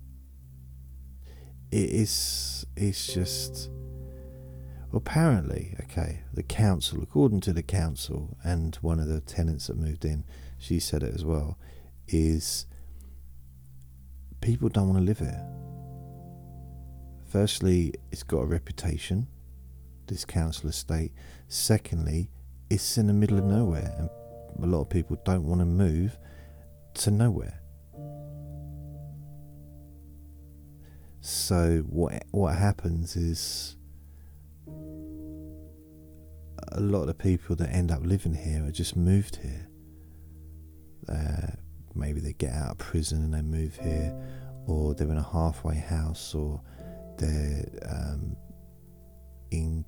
it's it's just apparently okay the council according to the council and one of the tenants that moved in she said it as well is people don't want to live here firstly it's got a reputation this council estate secondly it's in the middle of nowhere and a lot of people don't want to move to nowhere So what what happens is a lot of people that end up living here are just moved here. Uh, maybe they get out of prison and they move here, or they're in a halfway house, or they're um, in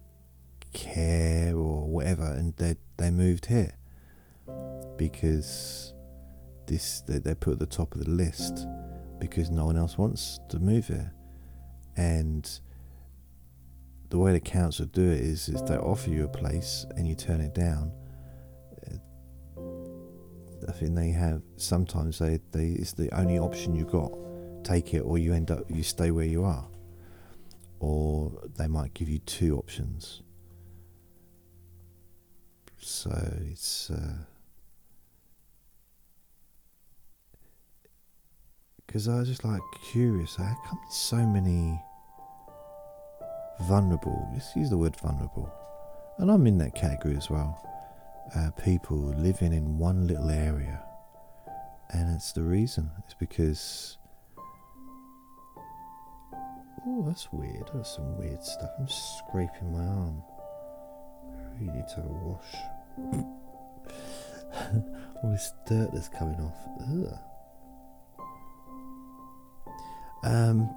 care or whatever, and they they moved here because this they, they put at the top of the list because no one else wants to move here. And the way the council do it is, is they offer you a place and you turn it down. Uh, I think they have sometimes they, they it's the only option you've got. Take it or you end up you stay where you are. Or they might give you two options. So it's uh, because I was just like curious. How come there's so many vulnerable? Let's use the word vulnerable, and I'm in that category as well. Uh, people living in one little area, and it's the reason. It's because. Oh, that's weird. That's some weird stuff. I'm scraping my arm. I really need to wash. All this dirt that's coming off. Ugh. Um,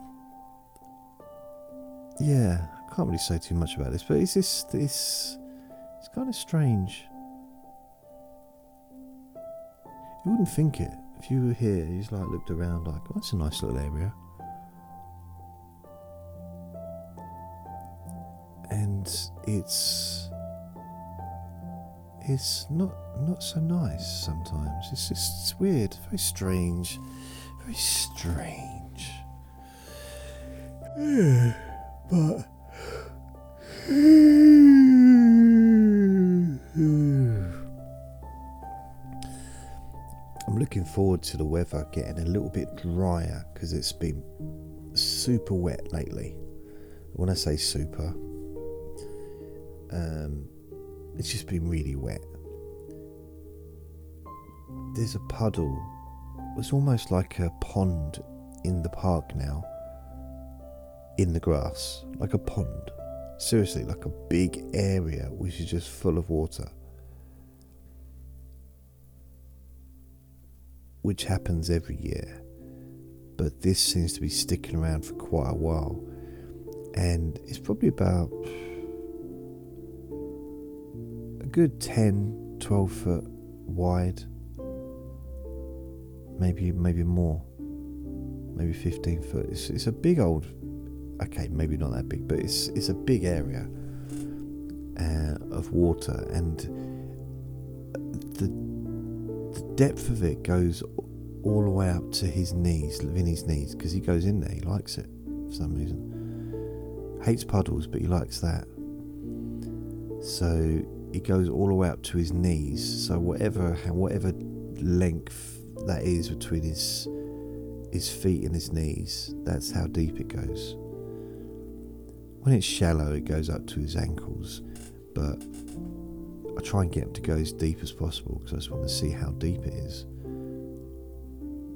yeah, I can't really say too much about this, but it's this this it's kind of strange. You wouldn't think it if you were here. You just like looked around, like oh, that's a nice little area. and it's it's not not so nice sometimes. It's just it's weird, very strange, very strange but. I'm looking forward to the weather getting a little bit drier because it's been super wet lately. When I say super, um, it's just been really wet. There's a puddle. It's almost like a pond in the park now in the grass, like a pond. Seriously, like a big area which is just full of water. Which happens every year, but this seems to be sticking around for quite a while, and it's probably about a good 10 12 foot wide, maybe, maybe more, maybe 15 foot. It's, it's a big old okay, maybe not that big, but it's it's a big area uh, of water, and the, the depth of it goes all the way up to his knees, Vinnie's knees, because he goes in there. He likes it for some reason. Hates puddles, but he likes that. So he goes all the way up to his knees. So whatever whatever length that is between his his feet and his knees, that's how deep it goes. When it's shallow, it goes up to his ankles, but I try and get him to go as deep as possible because I just want to see how deep it is.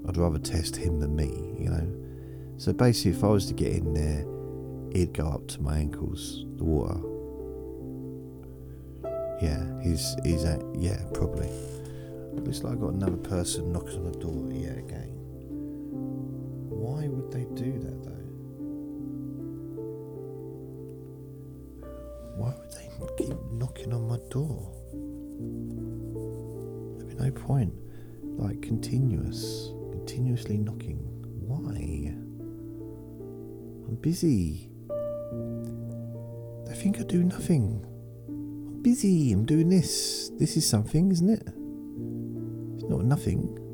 I'd rather test him than me, you know. So basically, if I was to get in there, it'd go up to my ankles, the water. Yeah, he's he's at yeah probably. Looks like I got another person knocking on the door. Yeah, again. Why would they do that though? why would they keep knocking on my door? There'd be no point. Like continuous, continuously knocking. Why? I'm busy. They think I do nothing. I'm busy. I'm doing this. This is something, isn't it? It's not nothing.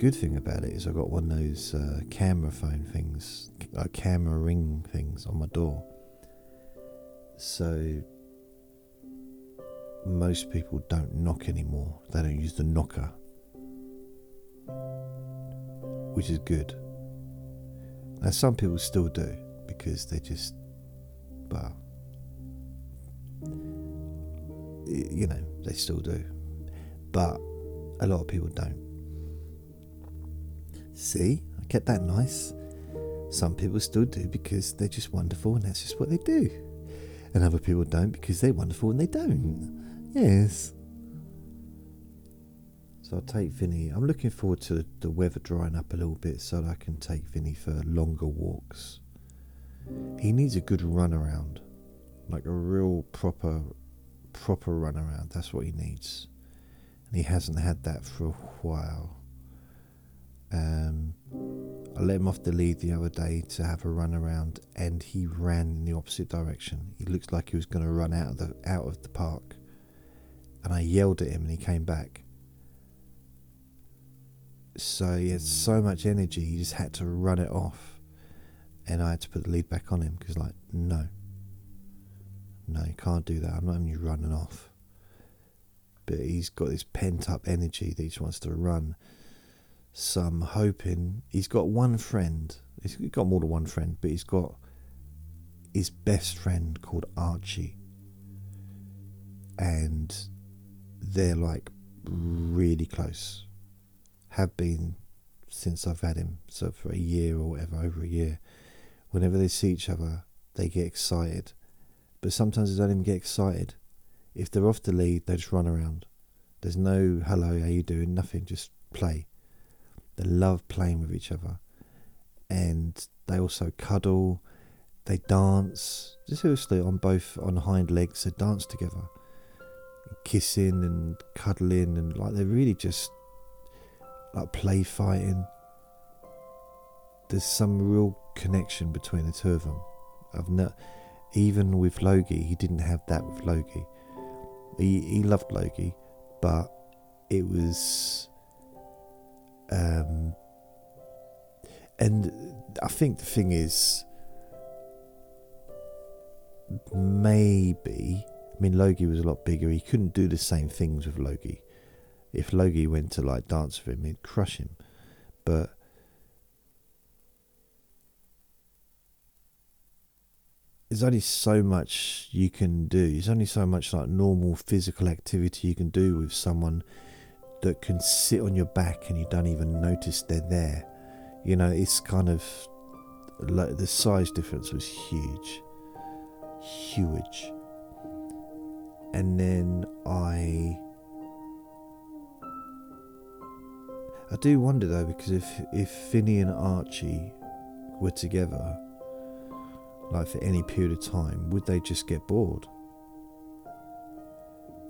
good thing about it is I I've got one of those uh, camera phone things, uh, camera ring things on my door. So most people don't knock anymore. They don't use the knocker, which is good. Now some people still do because they just, well, you know, they still do, but a lot of people don't See, I kept that nice. Some people still do because they're just wonderful and that's just what they do. And other people don't because they're wonderful and they don't. Yes. So I'll take Vinnie. I'm looking forward to the weather drying up a little bit so that I can take Vinnie for longer walks. He needs a good run around, like a real proper, proper run around. That's what he needs. And he hasn't had that for a while. Um, I let him off the lead the other day to have a run around, and he ran in the opposite direction. He looked like he was going to run out of the out of the park, and I yelled at him, and he came back. So he had hmm. so much energy, he just had to run it off, and I had to put the lead back on him because, like, no, no, you can't do that. I'm not even you running off. But he's got this pent up energy that he just wants to run some hoping he's got one friend. He's got more than one friend, but he's got his best friend called Archie. And they're like really close. Have been since I've had him. So for a year or whatever, over a year. Whenever they see each other, they get excited. But sometimes they don't even get excited. If they're off the lead, they just run around. There's no hello, how you doing, nothing, just play. They love playing with each other. And they also cuddle, they dance, seriously, on both, on hind legs, they dance together. Kissing and cuddling, and like they're really just like play fighting. There's some real connection between the two of them. I've not, even with Logie, he didn't have that with Logie. He, he loved Logie, but it was um, and I think the thing is, maybe, I mean, Logie was a lot bigger. He couldn't do the same things with Logie. If Logie went to like dance with him, he'd crush him. But there's only so much you can do. There's only so much like normal physical activity you can do with someone that can sit on your back and you don't even notice they're there. You know, it's kind of like the size difference was huge. Huge. And then I. I do wonder though, because if, if Vinnie and Archie were together, like for any period of time, would they just get bored?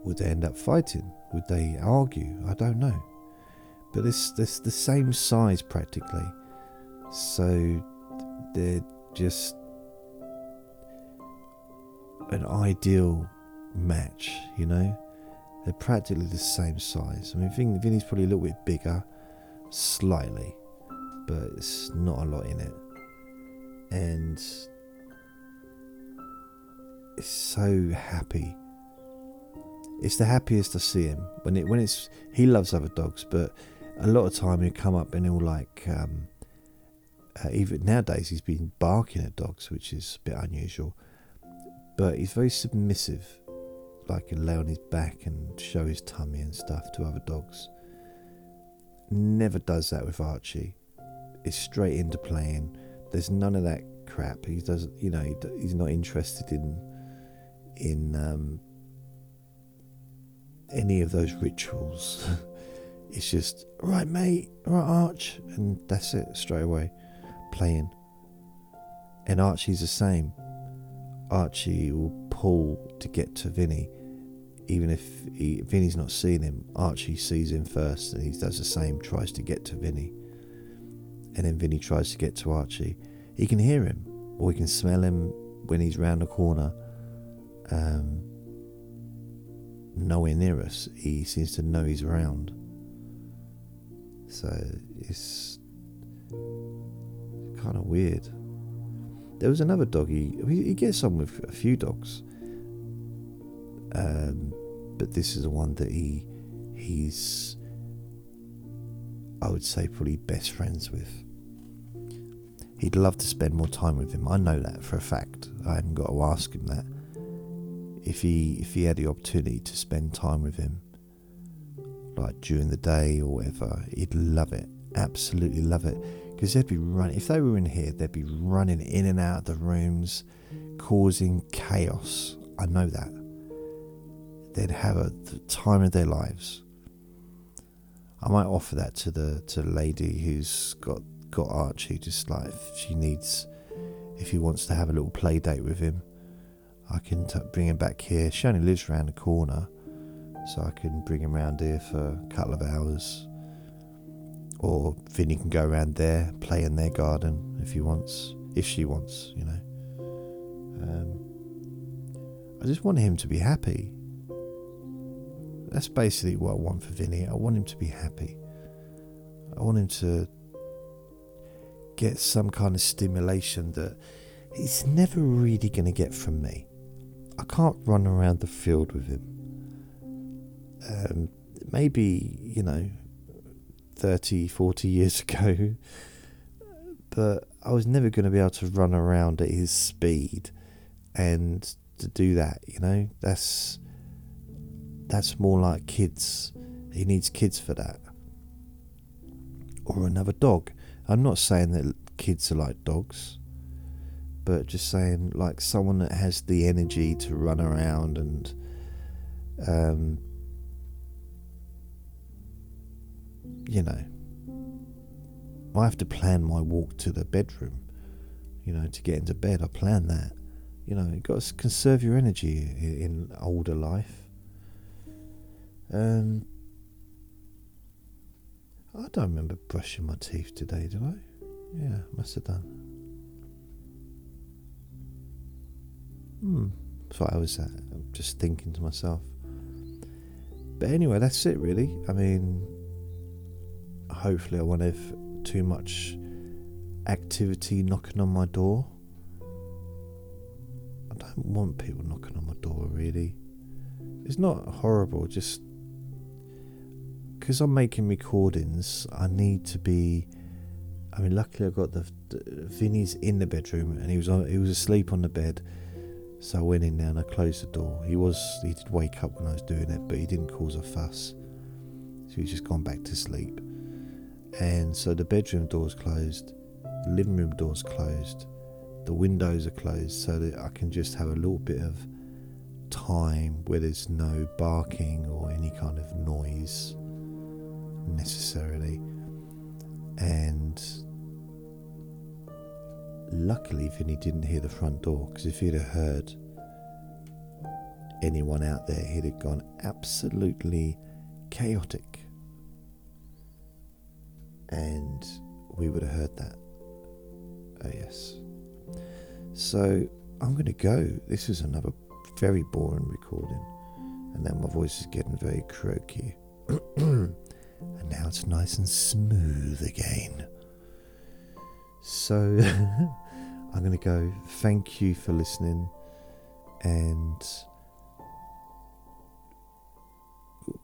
Would they end up fighting? Would they argue? I don't know. But it's, it's the same size practically. So they're just an ideal match, you know? They're practically the same size. I mean, Vin, Vinnie's probably a little bit bigger, slightly, but it's not a lot in it. And it's so happy it's the happiest I see him when it when it's he loves other dogs, but a lot of time he'll come up and he'll like um, uh, even nowadays he's been barking at dogs, which is a bit unusual. But he's very submissive, like he'll lay on his back and show his tummy and stuff to other dogs. Never does that with Archie. It's straight into playing. There's none of that crap. He doesn't, you know, he, he's not interested in in um, any of those rituals. it's just, right, mate, right, Arch, and that's it, straight away, playing. And Archie's the same. Archie will pull to get to Vinnie. Even if he, Vinnie's not seeing him, Archie sees him first and he does the same, tries to get to Vinnie. And then Vinnie tries to get to Archie. He can hear him or he can smell him when he's round the corner. Um, nowhere near us. He seems to know he's around. So it's kind of weird. There was another doggy. He, gets on with a few dogs, um, but this is the one that he he's I would say probably best friends with. He'd love to spend more time with him. I know that for a fact. I haven't got to ask him that if he if he had the opportunity to spend time with him, like during the day or whatever, he'd love it. Absolutely love it. Because they'd be running if they were in here, they'd be running in and out of the rooms, causing chaos. I know that. They'd have a the time of their lives. I might offer that to the to the lady who's got got Archie, just like if she needs, if he wants to have a little play date with him, I can t- bring him back here. She only lives around the corner, so I can bring him around here for a couple of hours. Or Vinnie can go around there, play in their garden if he wants, if she wants, you know. Um, I just want him to be happy. That's basically what I want for Vinnie. I want him to be happy. I want him to get some kind of stimulation that he's never really going to get from me. I can't run around the field with him. Um, maybe, you know, 30, 40 years ago, but I was never going to be able to run around at his speed and to do that, you know, that's that's more like kids. He needs kids for that. Or another dog. I'm not saying that kids are like dogs but just saying like someone that has the energy to run around and um, you know I have to plan my walk to the bedroom you know to get into bed I plan that you know you've got to conserve your energy in older life um I don't remember brushing my teeth today did I yeah must have done Hmm. That's what I was uh, just thinking to myself. But anyway, that's it really. I mean, hopefully I won't have too much activity knocking on my door. I don't want people knocking on my door really. It's not horrible, just because I'm making recordings, I need to be. I mean, luckily I got the, the Vinnie's in the bedroom and he was on, he was asleep on the bed so I went in there and I closed the door. He was he did wake up when I was doing it, but he didn't cause a fuss. So he's just gone back to sleep. And so the bedroom door's closed, the living room door's closed, the windows are closed so that I can just have a little bit of time where there's no barking or any kind of noise necessarily. And Luckily, Vinny didn't hear the front door because if he'd have heard anyone out there, he'd have gone absolutely chaotic. And we would have heard that. Oh, yes. So I'm going to go. This is another very boring recording. And now my voice is getting very croaky. and now it's nice and smooth again. So I'm going to go. Thank you for listening. And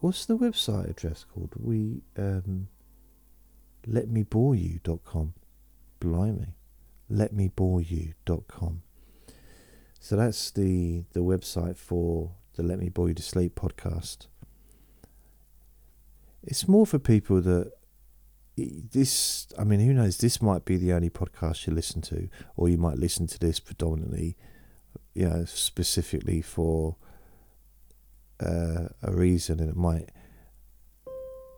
what's the website address called? We um, you.com. Blimey, letmeboreyou.com. So that's the the website for the Let Me Bore You to Sleep podcast. It's more for people that this, I mean, who knows? This might be the only podcast you listen to, or you might listen to this predominantly, you know, specifically for uh, a reason, and it might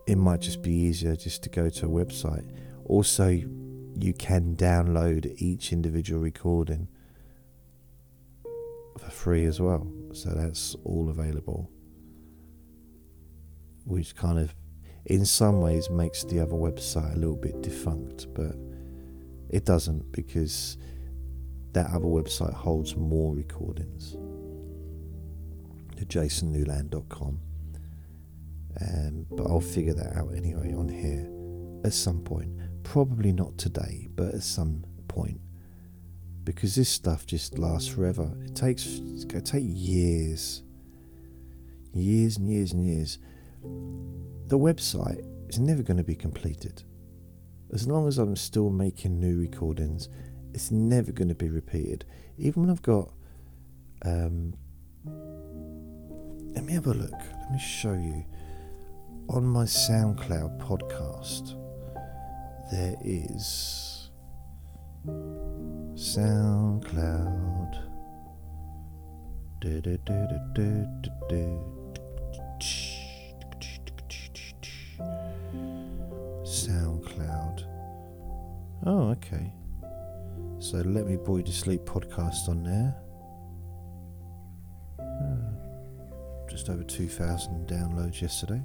it might just be easier just to go to a website. Also, you can download each individual recording for free as well, so that's all available, which kind of in some ways makes the other website a little bit defunct, but it doesn't because that other website holds more recordings. The jasonnewland.com. Um, but I'll figure that out anyway on here at some point. Probably not today, but at some point. Because this stuff just lasts forever. It takes it's gonna take years. Years and years and years the website is never going to be completed. As long as I'm still making new recordings, it's never going to be repeated. Even when I've got. Um, let me have a look. Let me show you. On my SoundCloud podcast, there is. SoundCloud. Do, do, do, SoundCloud. Oh, okay. So let me bore you to sleep podcast on there. Hmm. just over 2,000 downloads yesterday.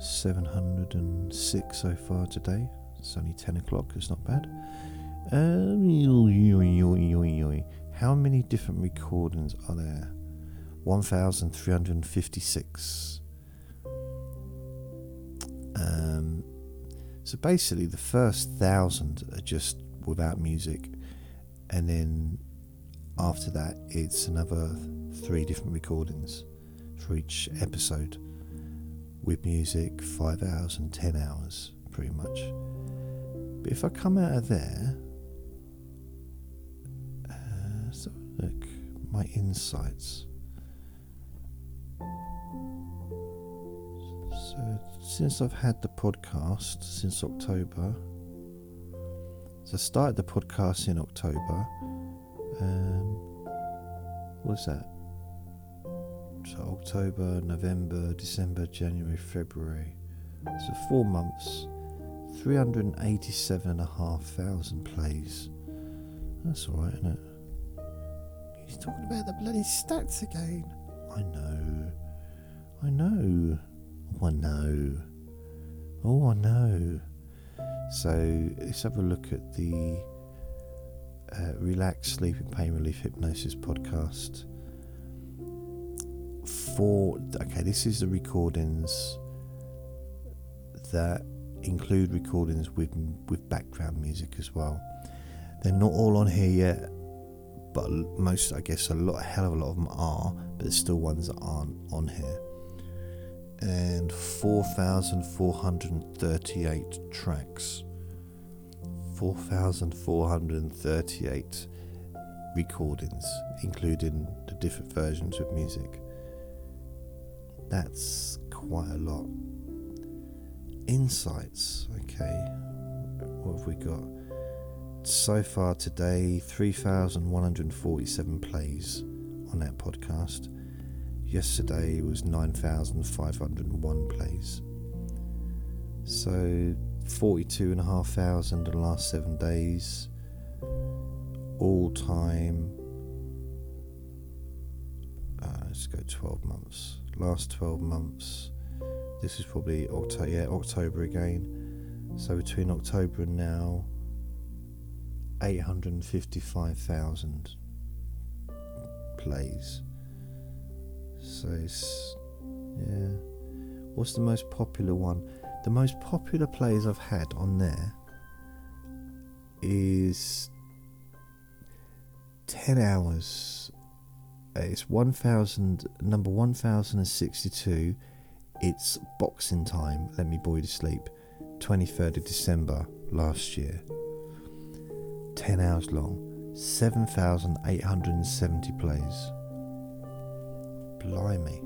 706 so far today. It's only 10 o'clock, it's not bad. Um, how many different recordings are there? 1,356. Um, so basically, the first thousand are just without music, and then after that, it's another three different recordings for each episode with music, five hours and ten hours, pretty much. But if I come out of there, uh, so look, my insights. So, since I've had the podcast since October, so I started the podcast in October. Um, what's that? So, October, November, December, January, February. So, four months, 387,500 plays. That's alright, isn't it? He's
talking about the bloody stats again.
I know. I know. Oh, I know. Oh, I know. So let's have a look at the uh, Relax Sleep and Pain Relief Hypnosis podcast. For okay, this is the recordings that include recordings with with background music as well. They're not all on here yet, but most, I guess, a lot, a hell of a lot of them are. But there's still ones that aren't on here and 4,438 tracks. 4,438 recordings, including the different versions of music. That's quite a lot. Insights, okay. What have we got? So far today, 3,147 plays on that podcast yesterday was 9,501 plays. So 42,500 in the last seven days, all time. Uh, let's go 12 months. Last 12 months. This is probably October, yeah, October again. So between October and now, 855,000 plays. So it's yeah. What's the most popular one? The most popular plays I've had on there is 10 hours. It's 1000 number 1062. It's Boxing Time, Let Me Bore You to Sleep, 23rd of December last year. 10 hours long, 7,870 plays. Blimey.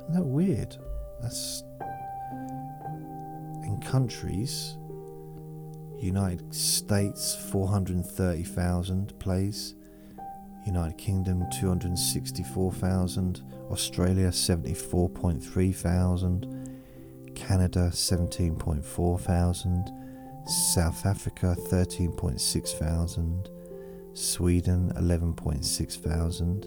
Isn't that weird? That's. In countries, United States 430,000 plays, United Kingdom 264,000, Australia 74.3 thousand, Canada 17.4 thousand, South Africa 13.6 thousand, Sweden 11.6 thousand,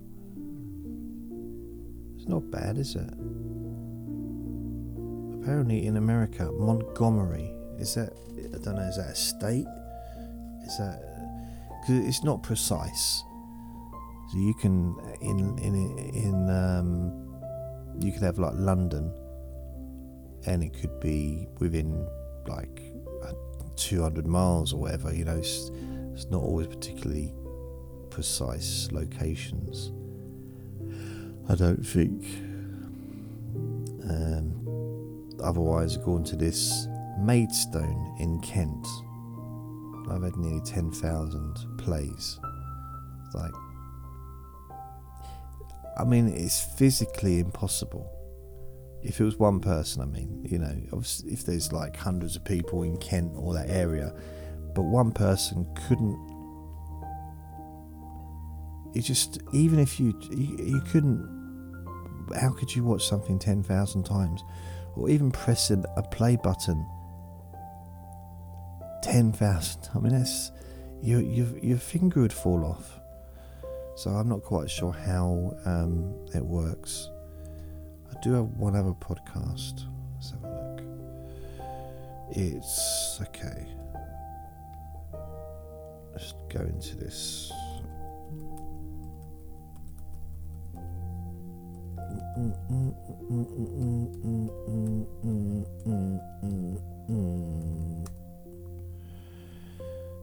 It's not bad, is it? Apparently, in America, Montgomery is that I don't know. Is that a state? Is that because it's not precise. So you can in in in um, you could have like London, and it could be within like 200 miles or whatever. You know, it's, it's not always particularly precise locations. I don't think um, otherwise according to this Maidstone in Kent. I've had nearly 10,000 plays. Like, I mean, it's physically impossible. If it was one person, I mean, you know, if there's like hundreds of people in Kent or that area, but one person couldn't you just even if you, you you, couldn't how could you watch something 10,000 times or even pressing a play button 10,000 I mean that's your your your finger would fall off so I'm not quite sure how um, it works I do have one other podcast let's have a look it's okay let's go into this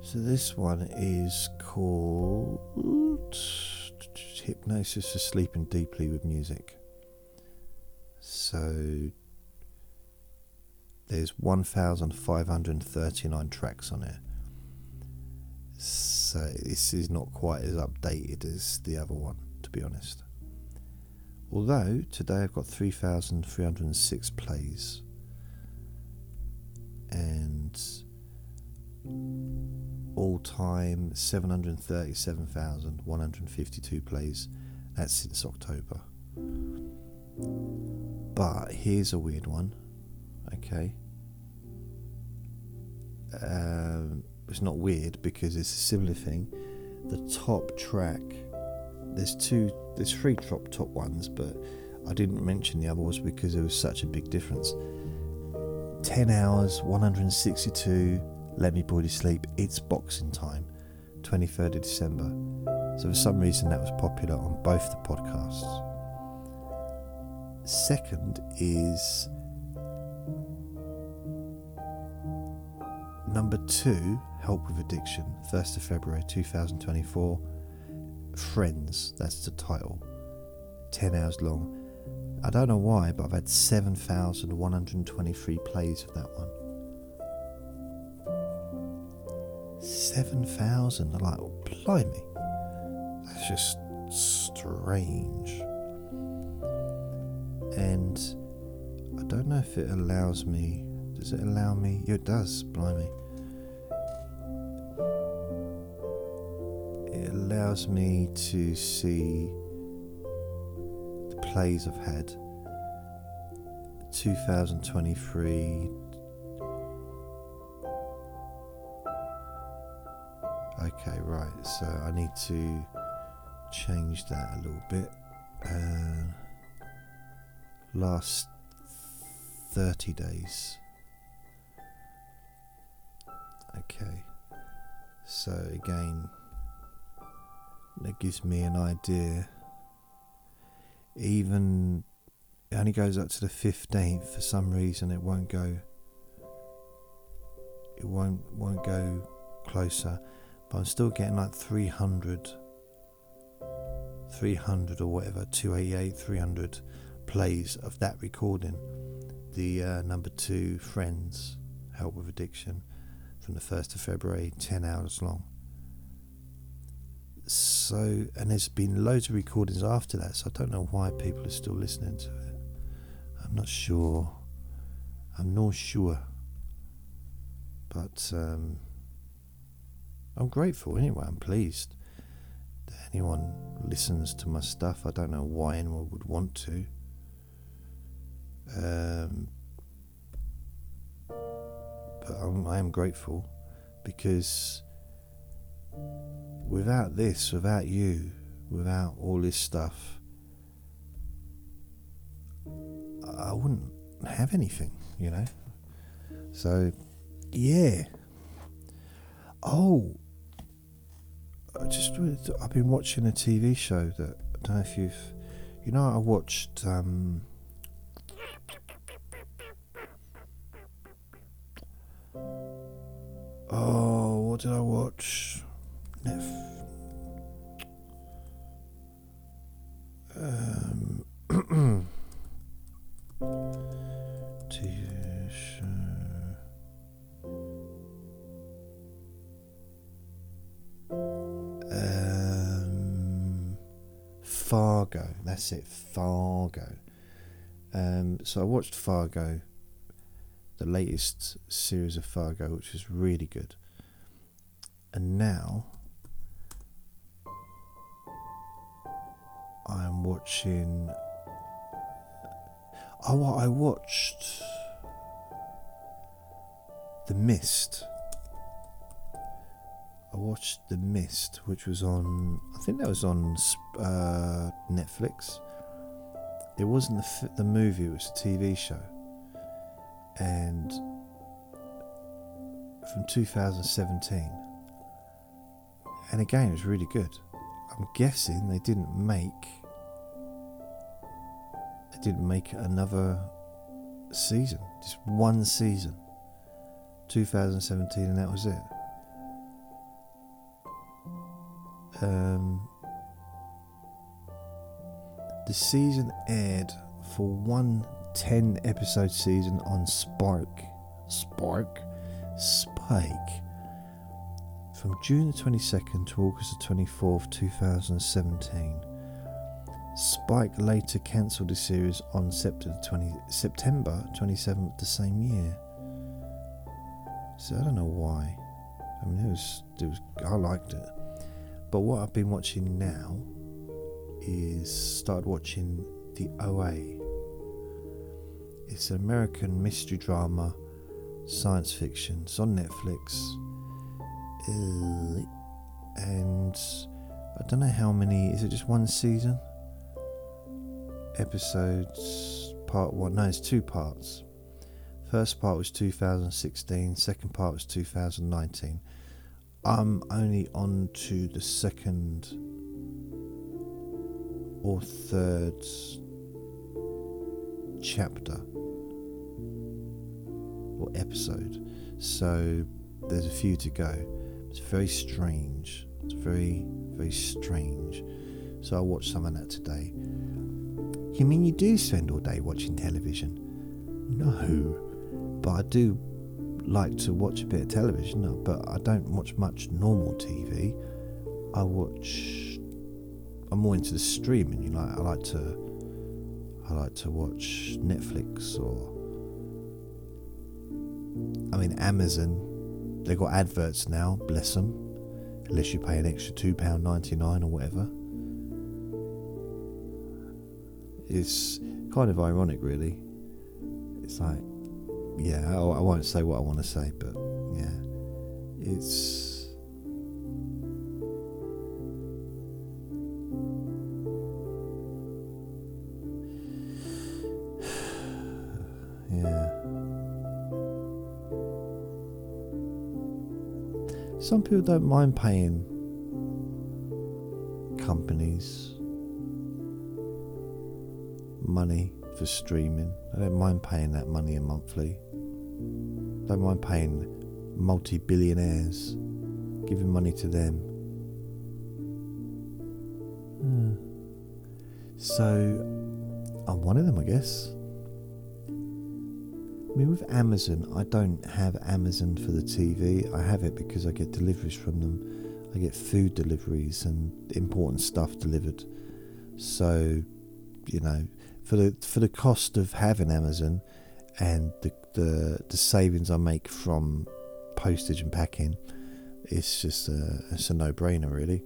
So this one is called Hypnosis of Sleeping Deeply with Music. So there's 1,539 tracks on it. So this is not quite as updated as the other one, to be honest. Although today I've got 3,306 plays, and all time 737,152 plays. That's since October. But here's a weird one, okay? Um, it's not weird because it's a similar thing. The top track there's two, there's three drop top ones, but I didn't mention the other ones because there was such a big difference. 10 hours, 162, let me you sleep, it's boxing time, 23rd of December. So for some reason that was popular on both the podcasts. Second is number two, Help with Addiction, 1st of February 2024. Friends. That's the title. 10 hours long. I don't know why, but I've had 7,123 plays of that one. 7,000. like, oh, blimey. That's just strange. And I don't know if it allows me. Does it allow me? It does, blimey. allows me to see the plays I've had 2023. Okay, right, so I need to change that a little bit. Uh, last 30 days. Okay, so again, that gives me an idea. Even it only goes up to the 15th for some reason it won't go it won't won't go closer but I'm still getting like 300 300 or whatever 288 300 plays of that recording the uh, number two friends help with addiction from the 1st of February 10 hours long so and there's been loads of recordings after that so i don't know why people are still listening to it i'm not sure i'm not sure but um, i'm grateful anyway i'm pleased that anyone listens to my stuff i don't know why anyone would want to um, but I'm, I am grateful because without this, without you, without all this stuff, I wouldn't have anything, you know? So, yeah. Oh, I just I've been watching a TV show that I don't know if you've, you know, I watched. Um, oh, what did I watch? neuf. Um, uh, um, Fargo. That's it. Fargo. Um, so I watched Fargo, the latest series of Fargo, which was really good. And now I'm watching. Oh, I watched The Mist. I watched The Mist, which was on. I think that was on uh, Netflix. It wasn't the the movie; it was a TV show, and from 2017. And again, it was really good. I'm guessing they didn't make they didn't make another season, just one season, 2017, and that was it. Um, the season aired for one 10 episode season on Spark. Spark? Spike. From June the 22nd to August the 24th, 2017. Spike later cancelled the series on September 20, September 27th the same year. So I don't know why. I mean, it was, it was I liked it, but what I've been watching now is started watching the OA. It's an American mystery drama, science fiction. It's on Netflix, uh, and I don't know how many. Is it just one season? episodes, part one. No, it's two parts. First part was 2016, second part was 2019. I'm only on to the second or third chapter or episode. So there's a few to go. It's very strange. It's very, very strange. So I watched some of that today. You mean you do spend all day watching television? No, but I do like to watch a bit of television, but I don't watch much normal TV. I watch. I'm more into the streaming. You know, I like to. I like to watch Netflix or. I mean, Amazon. They got adverts now. Bless them. Unless you pay an extra two pound ninety nine or whatever. It's kind of ironic, really. It's like, yeah, I, I won't say what I want to say, but yeah, it's. Some people don't mind paying money for streaming. I don't mind paying that money a monthly. I don't mind paying multi billionaires, giving money to them. Hmm. So I'm one of them, I guess. I mean, with Amazon, I don't have Amazon for the TV. I have it because I get deliveries from them. I get food deliveries and important stuff delivered. So, you know, for the for the cost of having Amazon and the the, the savings I make from postage and packing, it's just a it's a no brainer really.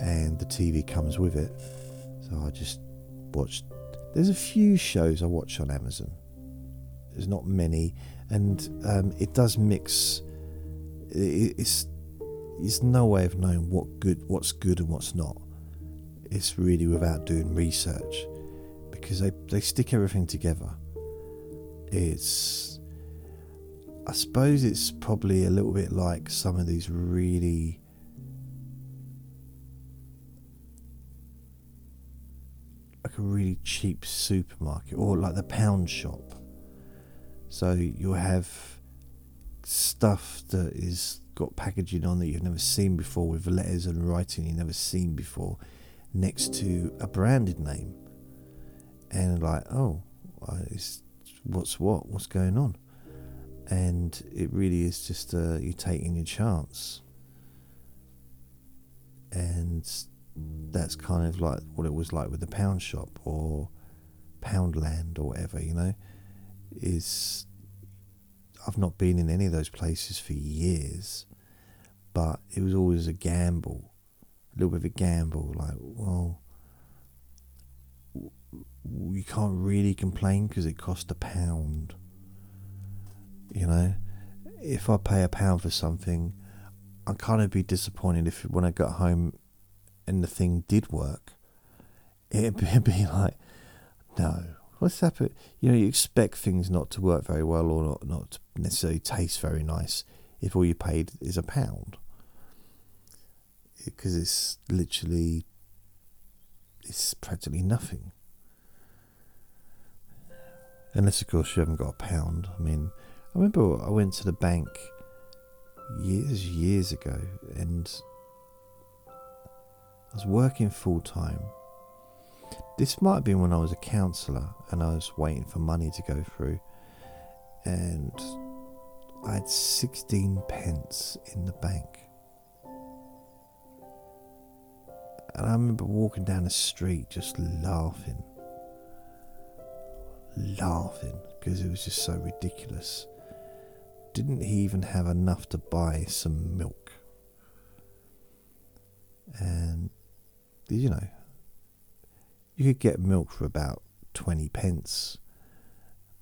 And the TV comes with it, so I just watch. There's a few shows I watch on Amazon. There's not many, and um, it does mix. It's it's no way of knowing what good, what's good and what's not. It's really without doing research because they, they stick everything together. It's, I suppose, it's probably a little bit like some of these really like a really cheap supermarket or like the pound shop. So you'll have stuff that is got packaging on that you've never seen before with letters and writing you've never seen before next to a branded name and like, oh, what's what? What's going on? And it really is just uh, you're taking your chance. And that's kind of like what it was like with the pound shop or Poundland or whatever, you know, is I've not been in any of those places for years, but it was always a gamble, a little bit of a gamble, like, well, you can't really complain because it cost a pound. You know, if I pay a pound for something, I kind of be disappointed if when I got home and the thing did work, it'd be, it'd be like, no, what's happened? You know, you expect things not to work very well or not, not necessarily taste very nice if all you paid is a pound. Because it's literally, it's practically nothing. Unless, of course, you haven't got a pound. I mean, I remember I went to the bank years, years ago, and I was working full time. This might have been when I was a counsellor and I was waiting for money to go through, and I had 16 pence in the bank. And I remember walking down the street just laughing laughing because it was just so ridiculous. Didn't he even have enough to buy some milk? And, you know, you could get milk for about 20 pence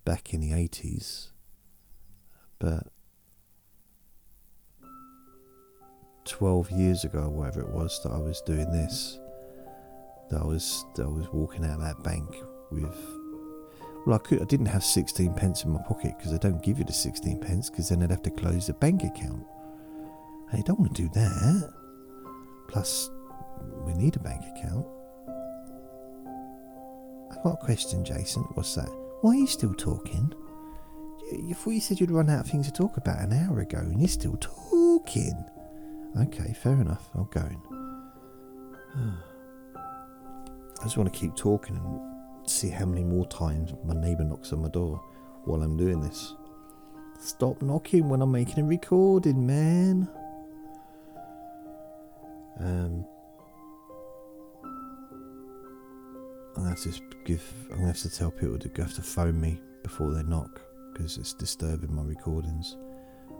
back in the 80s, but 12 years ago, whatever it was, that I was doing this, that I was, I was walking out of that bank with well, I could. I didn't have 16 pence in my pocket because they don't give you the 16 pence because then I'd have to close the bank account. I don't want to do that. Plus, we need a bank account. I've got a question, Jason. What's that? Why are you still talking? You thought you said you'd run out of things to talk about an hour ago, and you're still talking. Okay, fair enough. I'll go. In. I just want to keep talking and see how many more times my neighbour knocks on my door while I'm doing this. Stop knocking when I'm making a recording, man. Um, I'm gonna have to give. I'm gonna have to tell people to have to phone me before they knock because it's disturbing my recordings,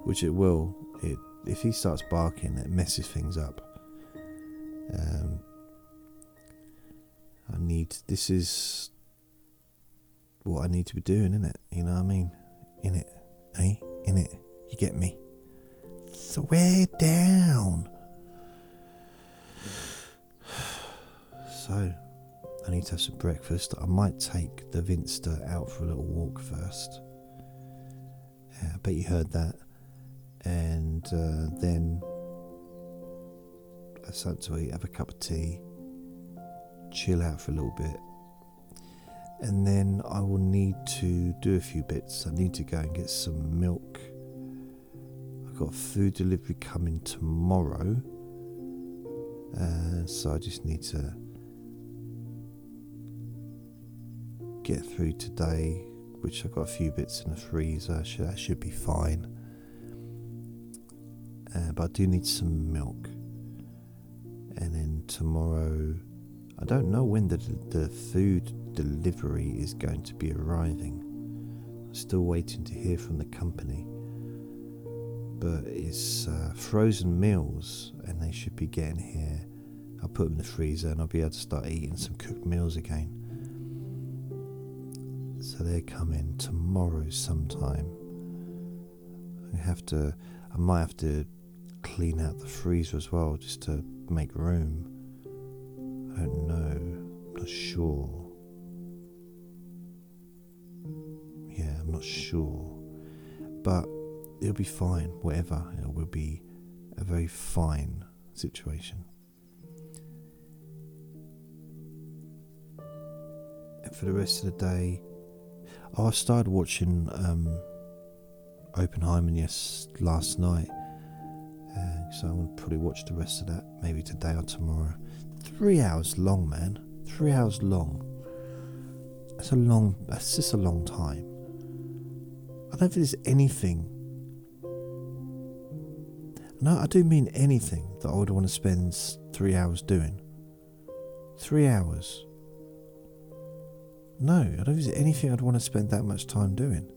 which it will. It if he starts barking, it messes things up. Um, I need. This is what I need to be doing, in it. You know what I mean? In it, eh? In it. You get me? Swear down. So, I need to have some breakfast. I might take the Vinster out for a little walk first. Yeah, I bet you heard that. And uh, then I something to eat, have a cup of tea, chill out for a little bit, and then I will need to do a few bits. I need to go and get some milk. I've got food delivery coming tomorrow, uh, so I just need to get through today, which I've got a few bits in the freezer. So that should be fine. Uh, but I do need some milk, and then tomorrow. I don't know when the the food delivery is going to be arriving. I'm still waiting to hear from the company. But it's uh, frozen meals, and they should be getting here. I'll put them in the freezer and I'll be able to start eating some cooked meals again. So they're coming tomorrow sometime. I have to, I might have to clean out the freezer as well just to make room. I don't know, I'm not sure. I'm not sure. But it'll be fine, whatever. It will be a very fine situation. And for the rest of the day, oh, I started watching um, Oppenheimer yes, last night. Uh, so I'm going to probably watch the rest of that maybe today or tomorrow. Three hours long, man. Three hours long. That's a long, that's just a long time. I don't think there's anything, no, I do mean anything that I would want to spend three hours doing. Three hours. No, I don't think there's anything I'd want to spend that much time doing.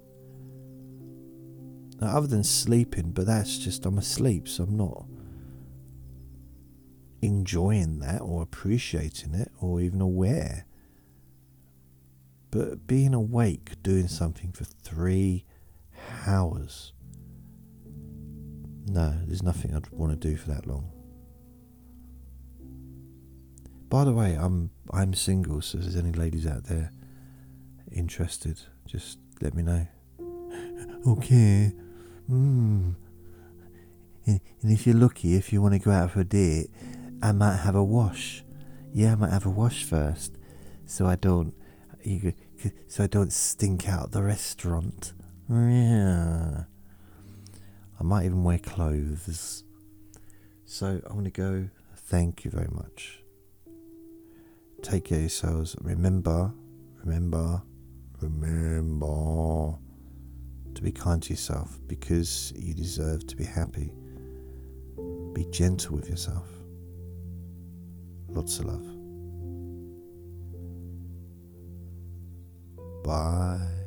Now, other than sleeping, but that's just, I'm asleep, so I'm not enjoying that or appreciating it or even aware. But being awake doing something for three hours. No, there's nothing I'd want to do for that long. By the way, I'm I'm single, so if there's any ladies out there interested, just let me know. okay. Hmm. And, and if you're lucky, if you want to go out for a date, I might have a wash. Yeah, I might have a wash first, so I don't. You, so I don't stink out the restaurant. Yeah. I might even wear clothes. So I'm going to go. Thank you very much. Take care yourselves. Remember, remember, remember to be kind to yourself because you deserve to be happy. Be gentle with yourself. Lots of love. Bye.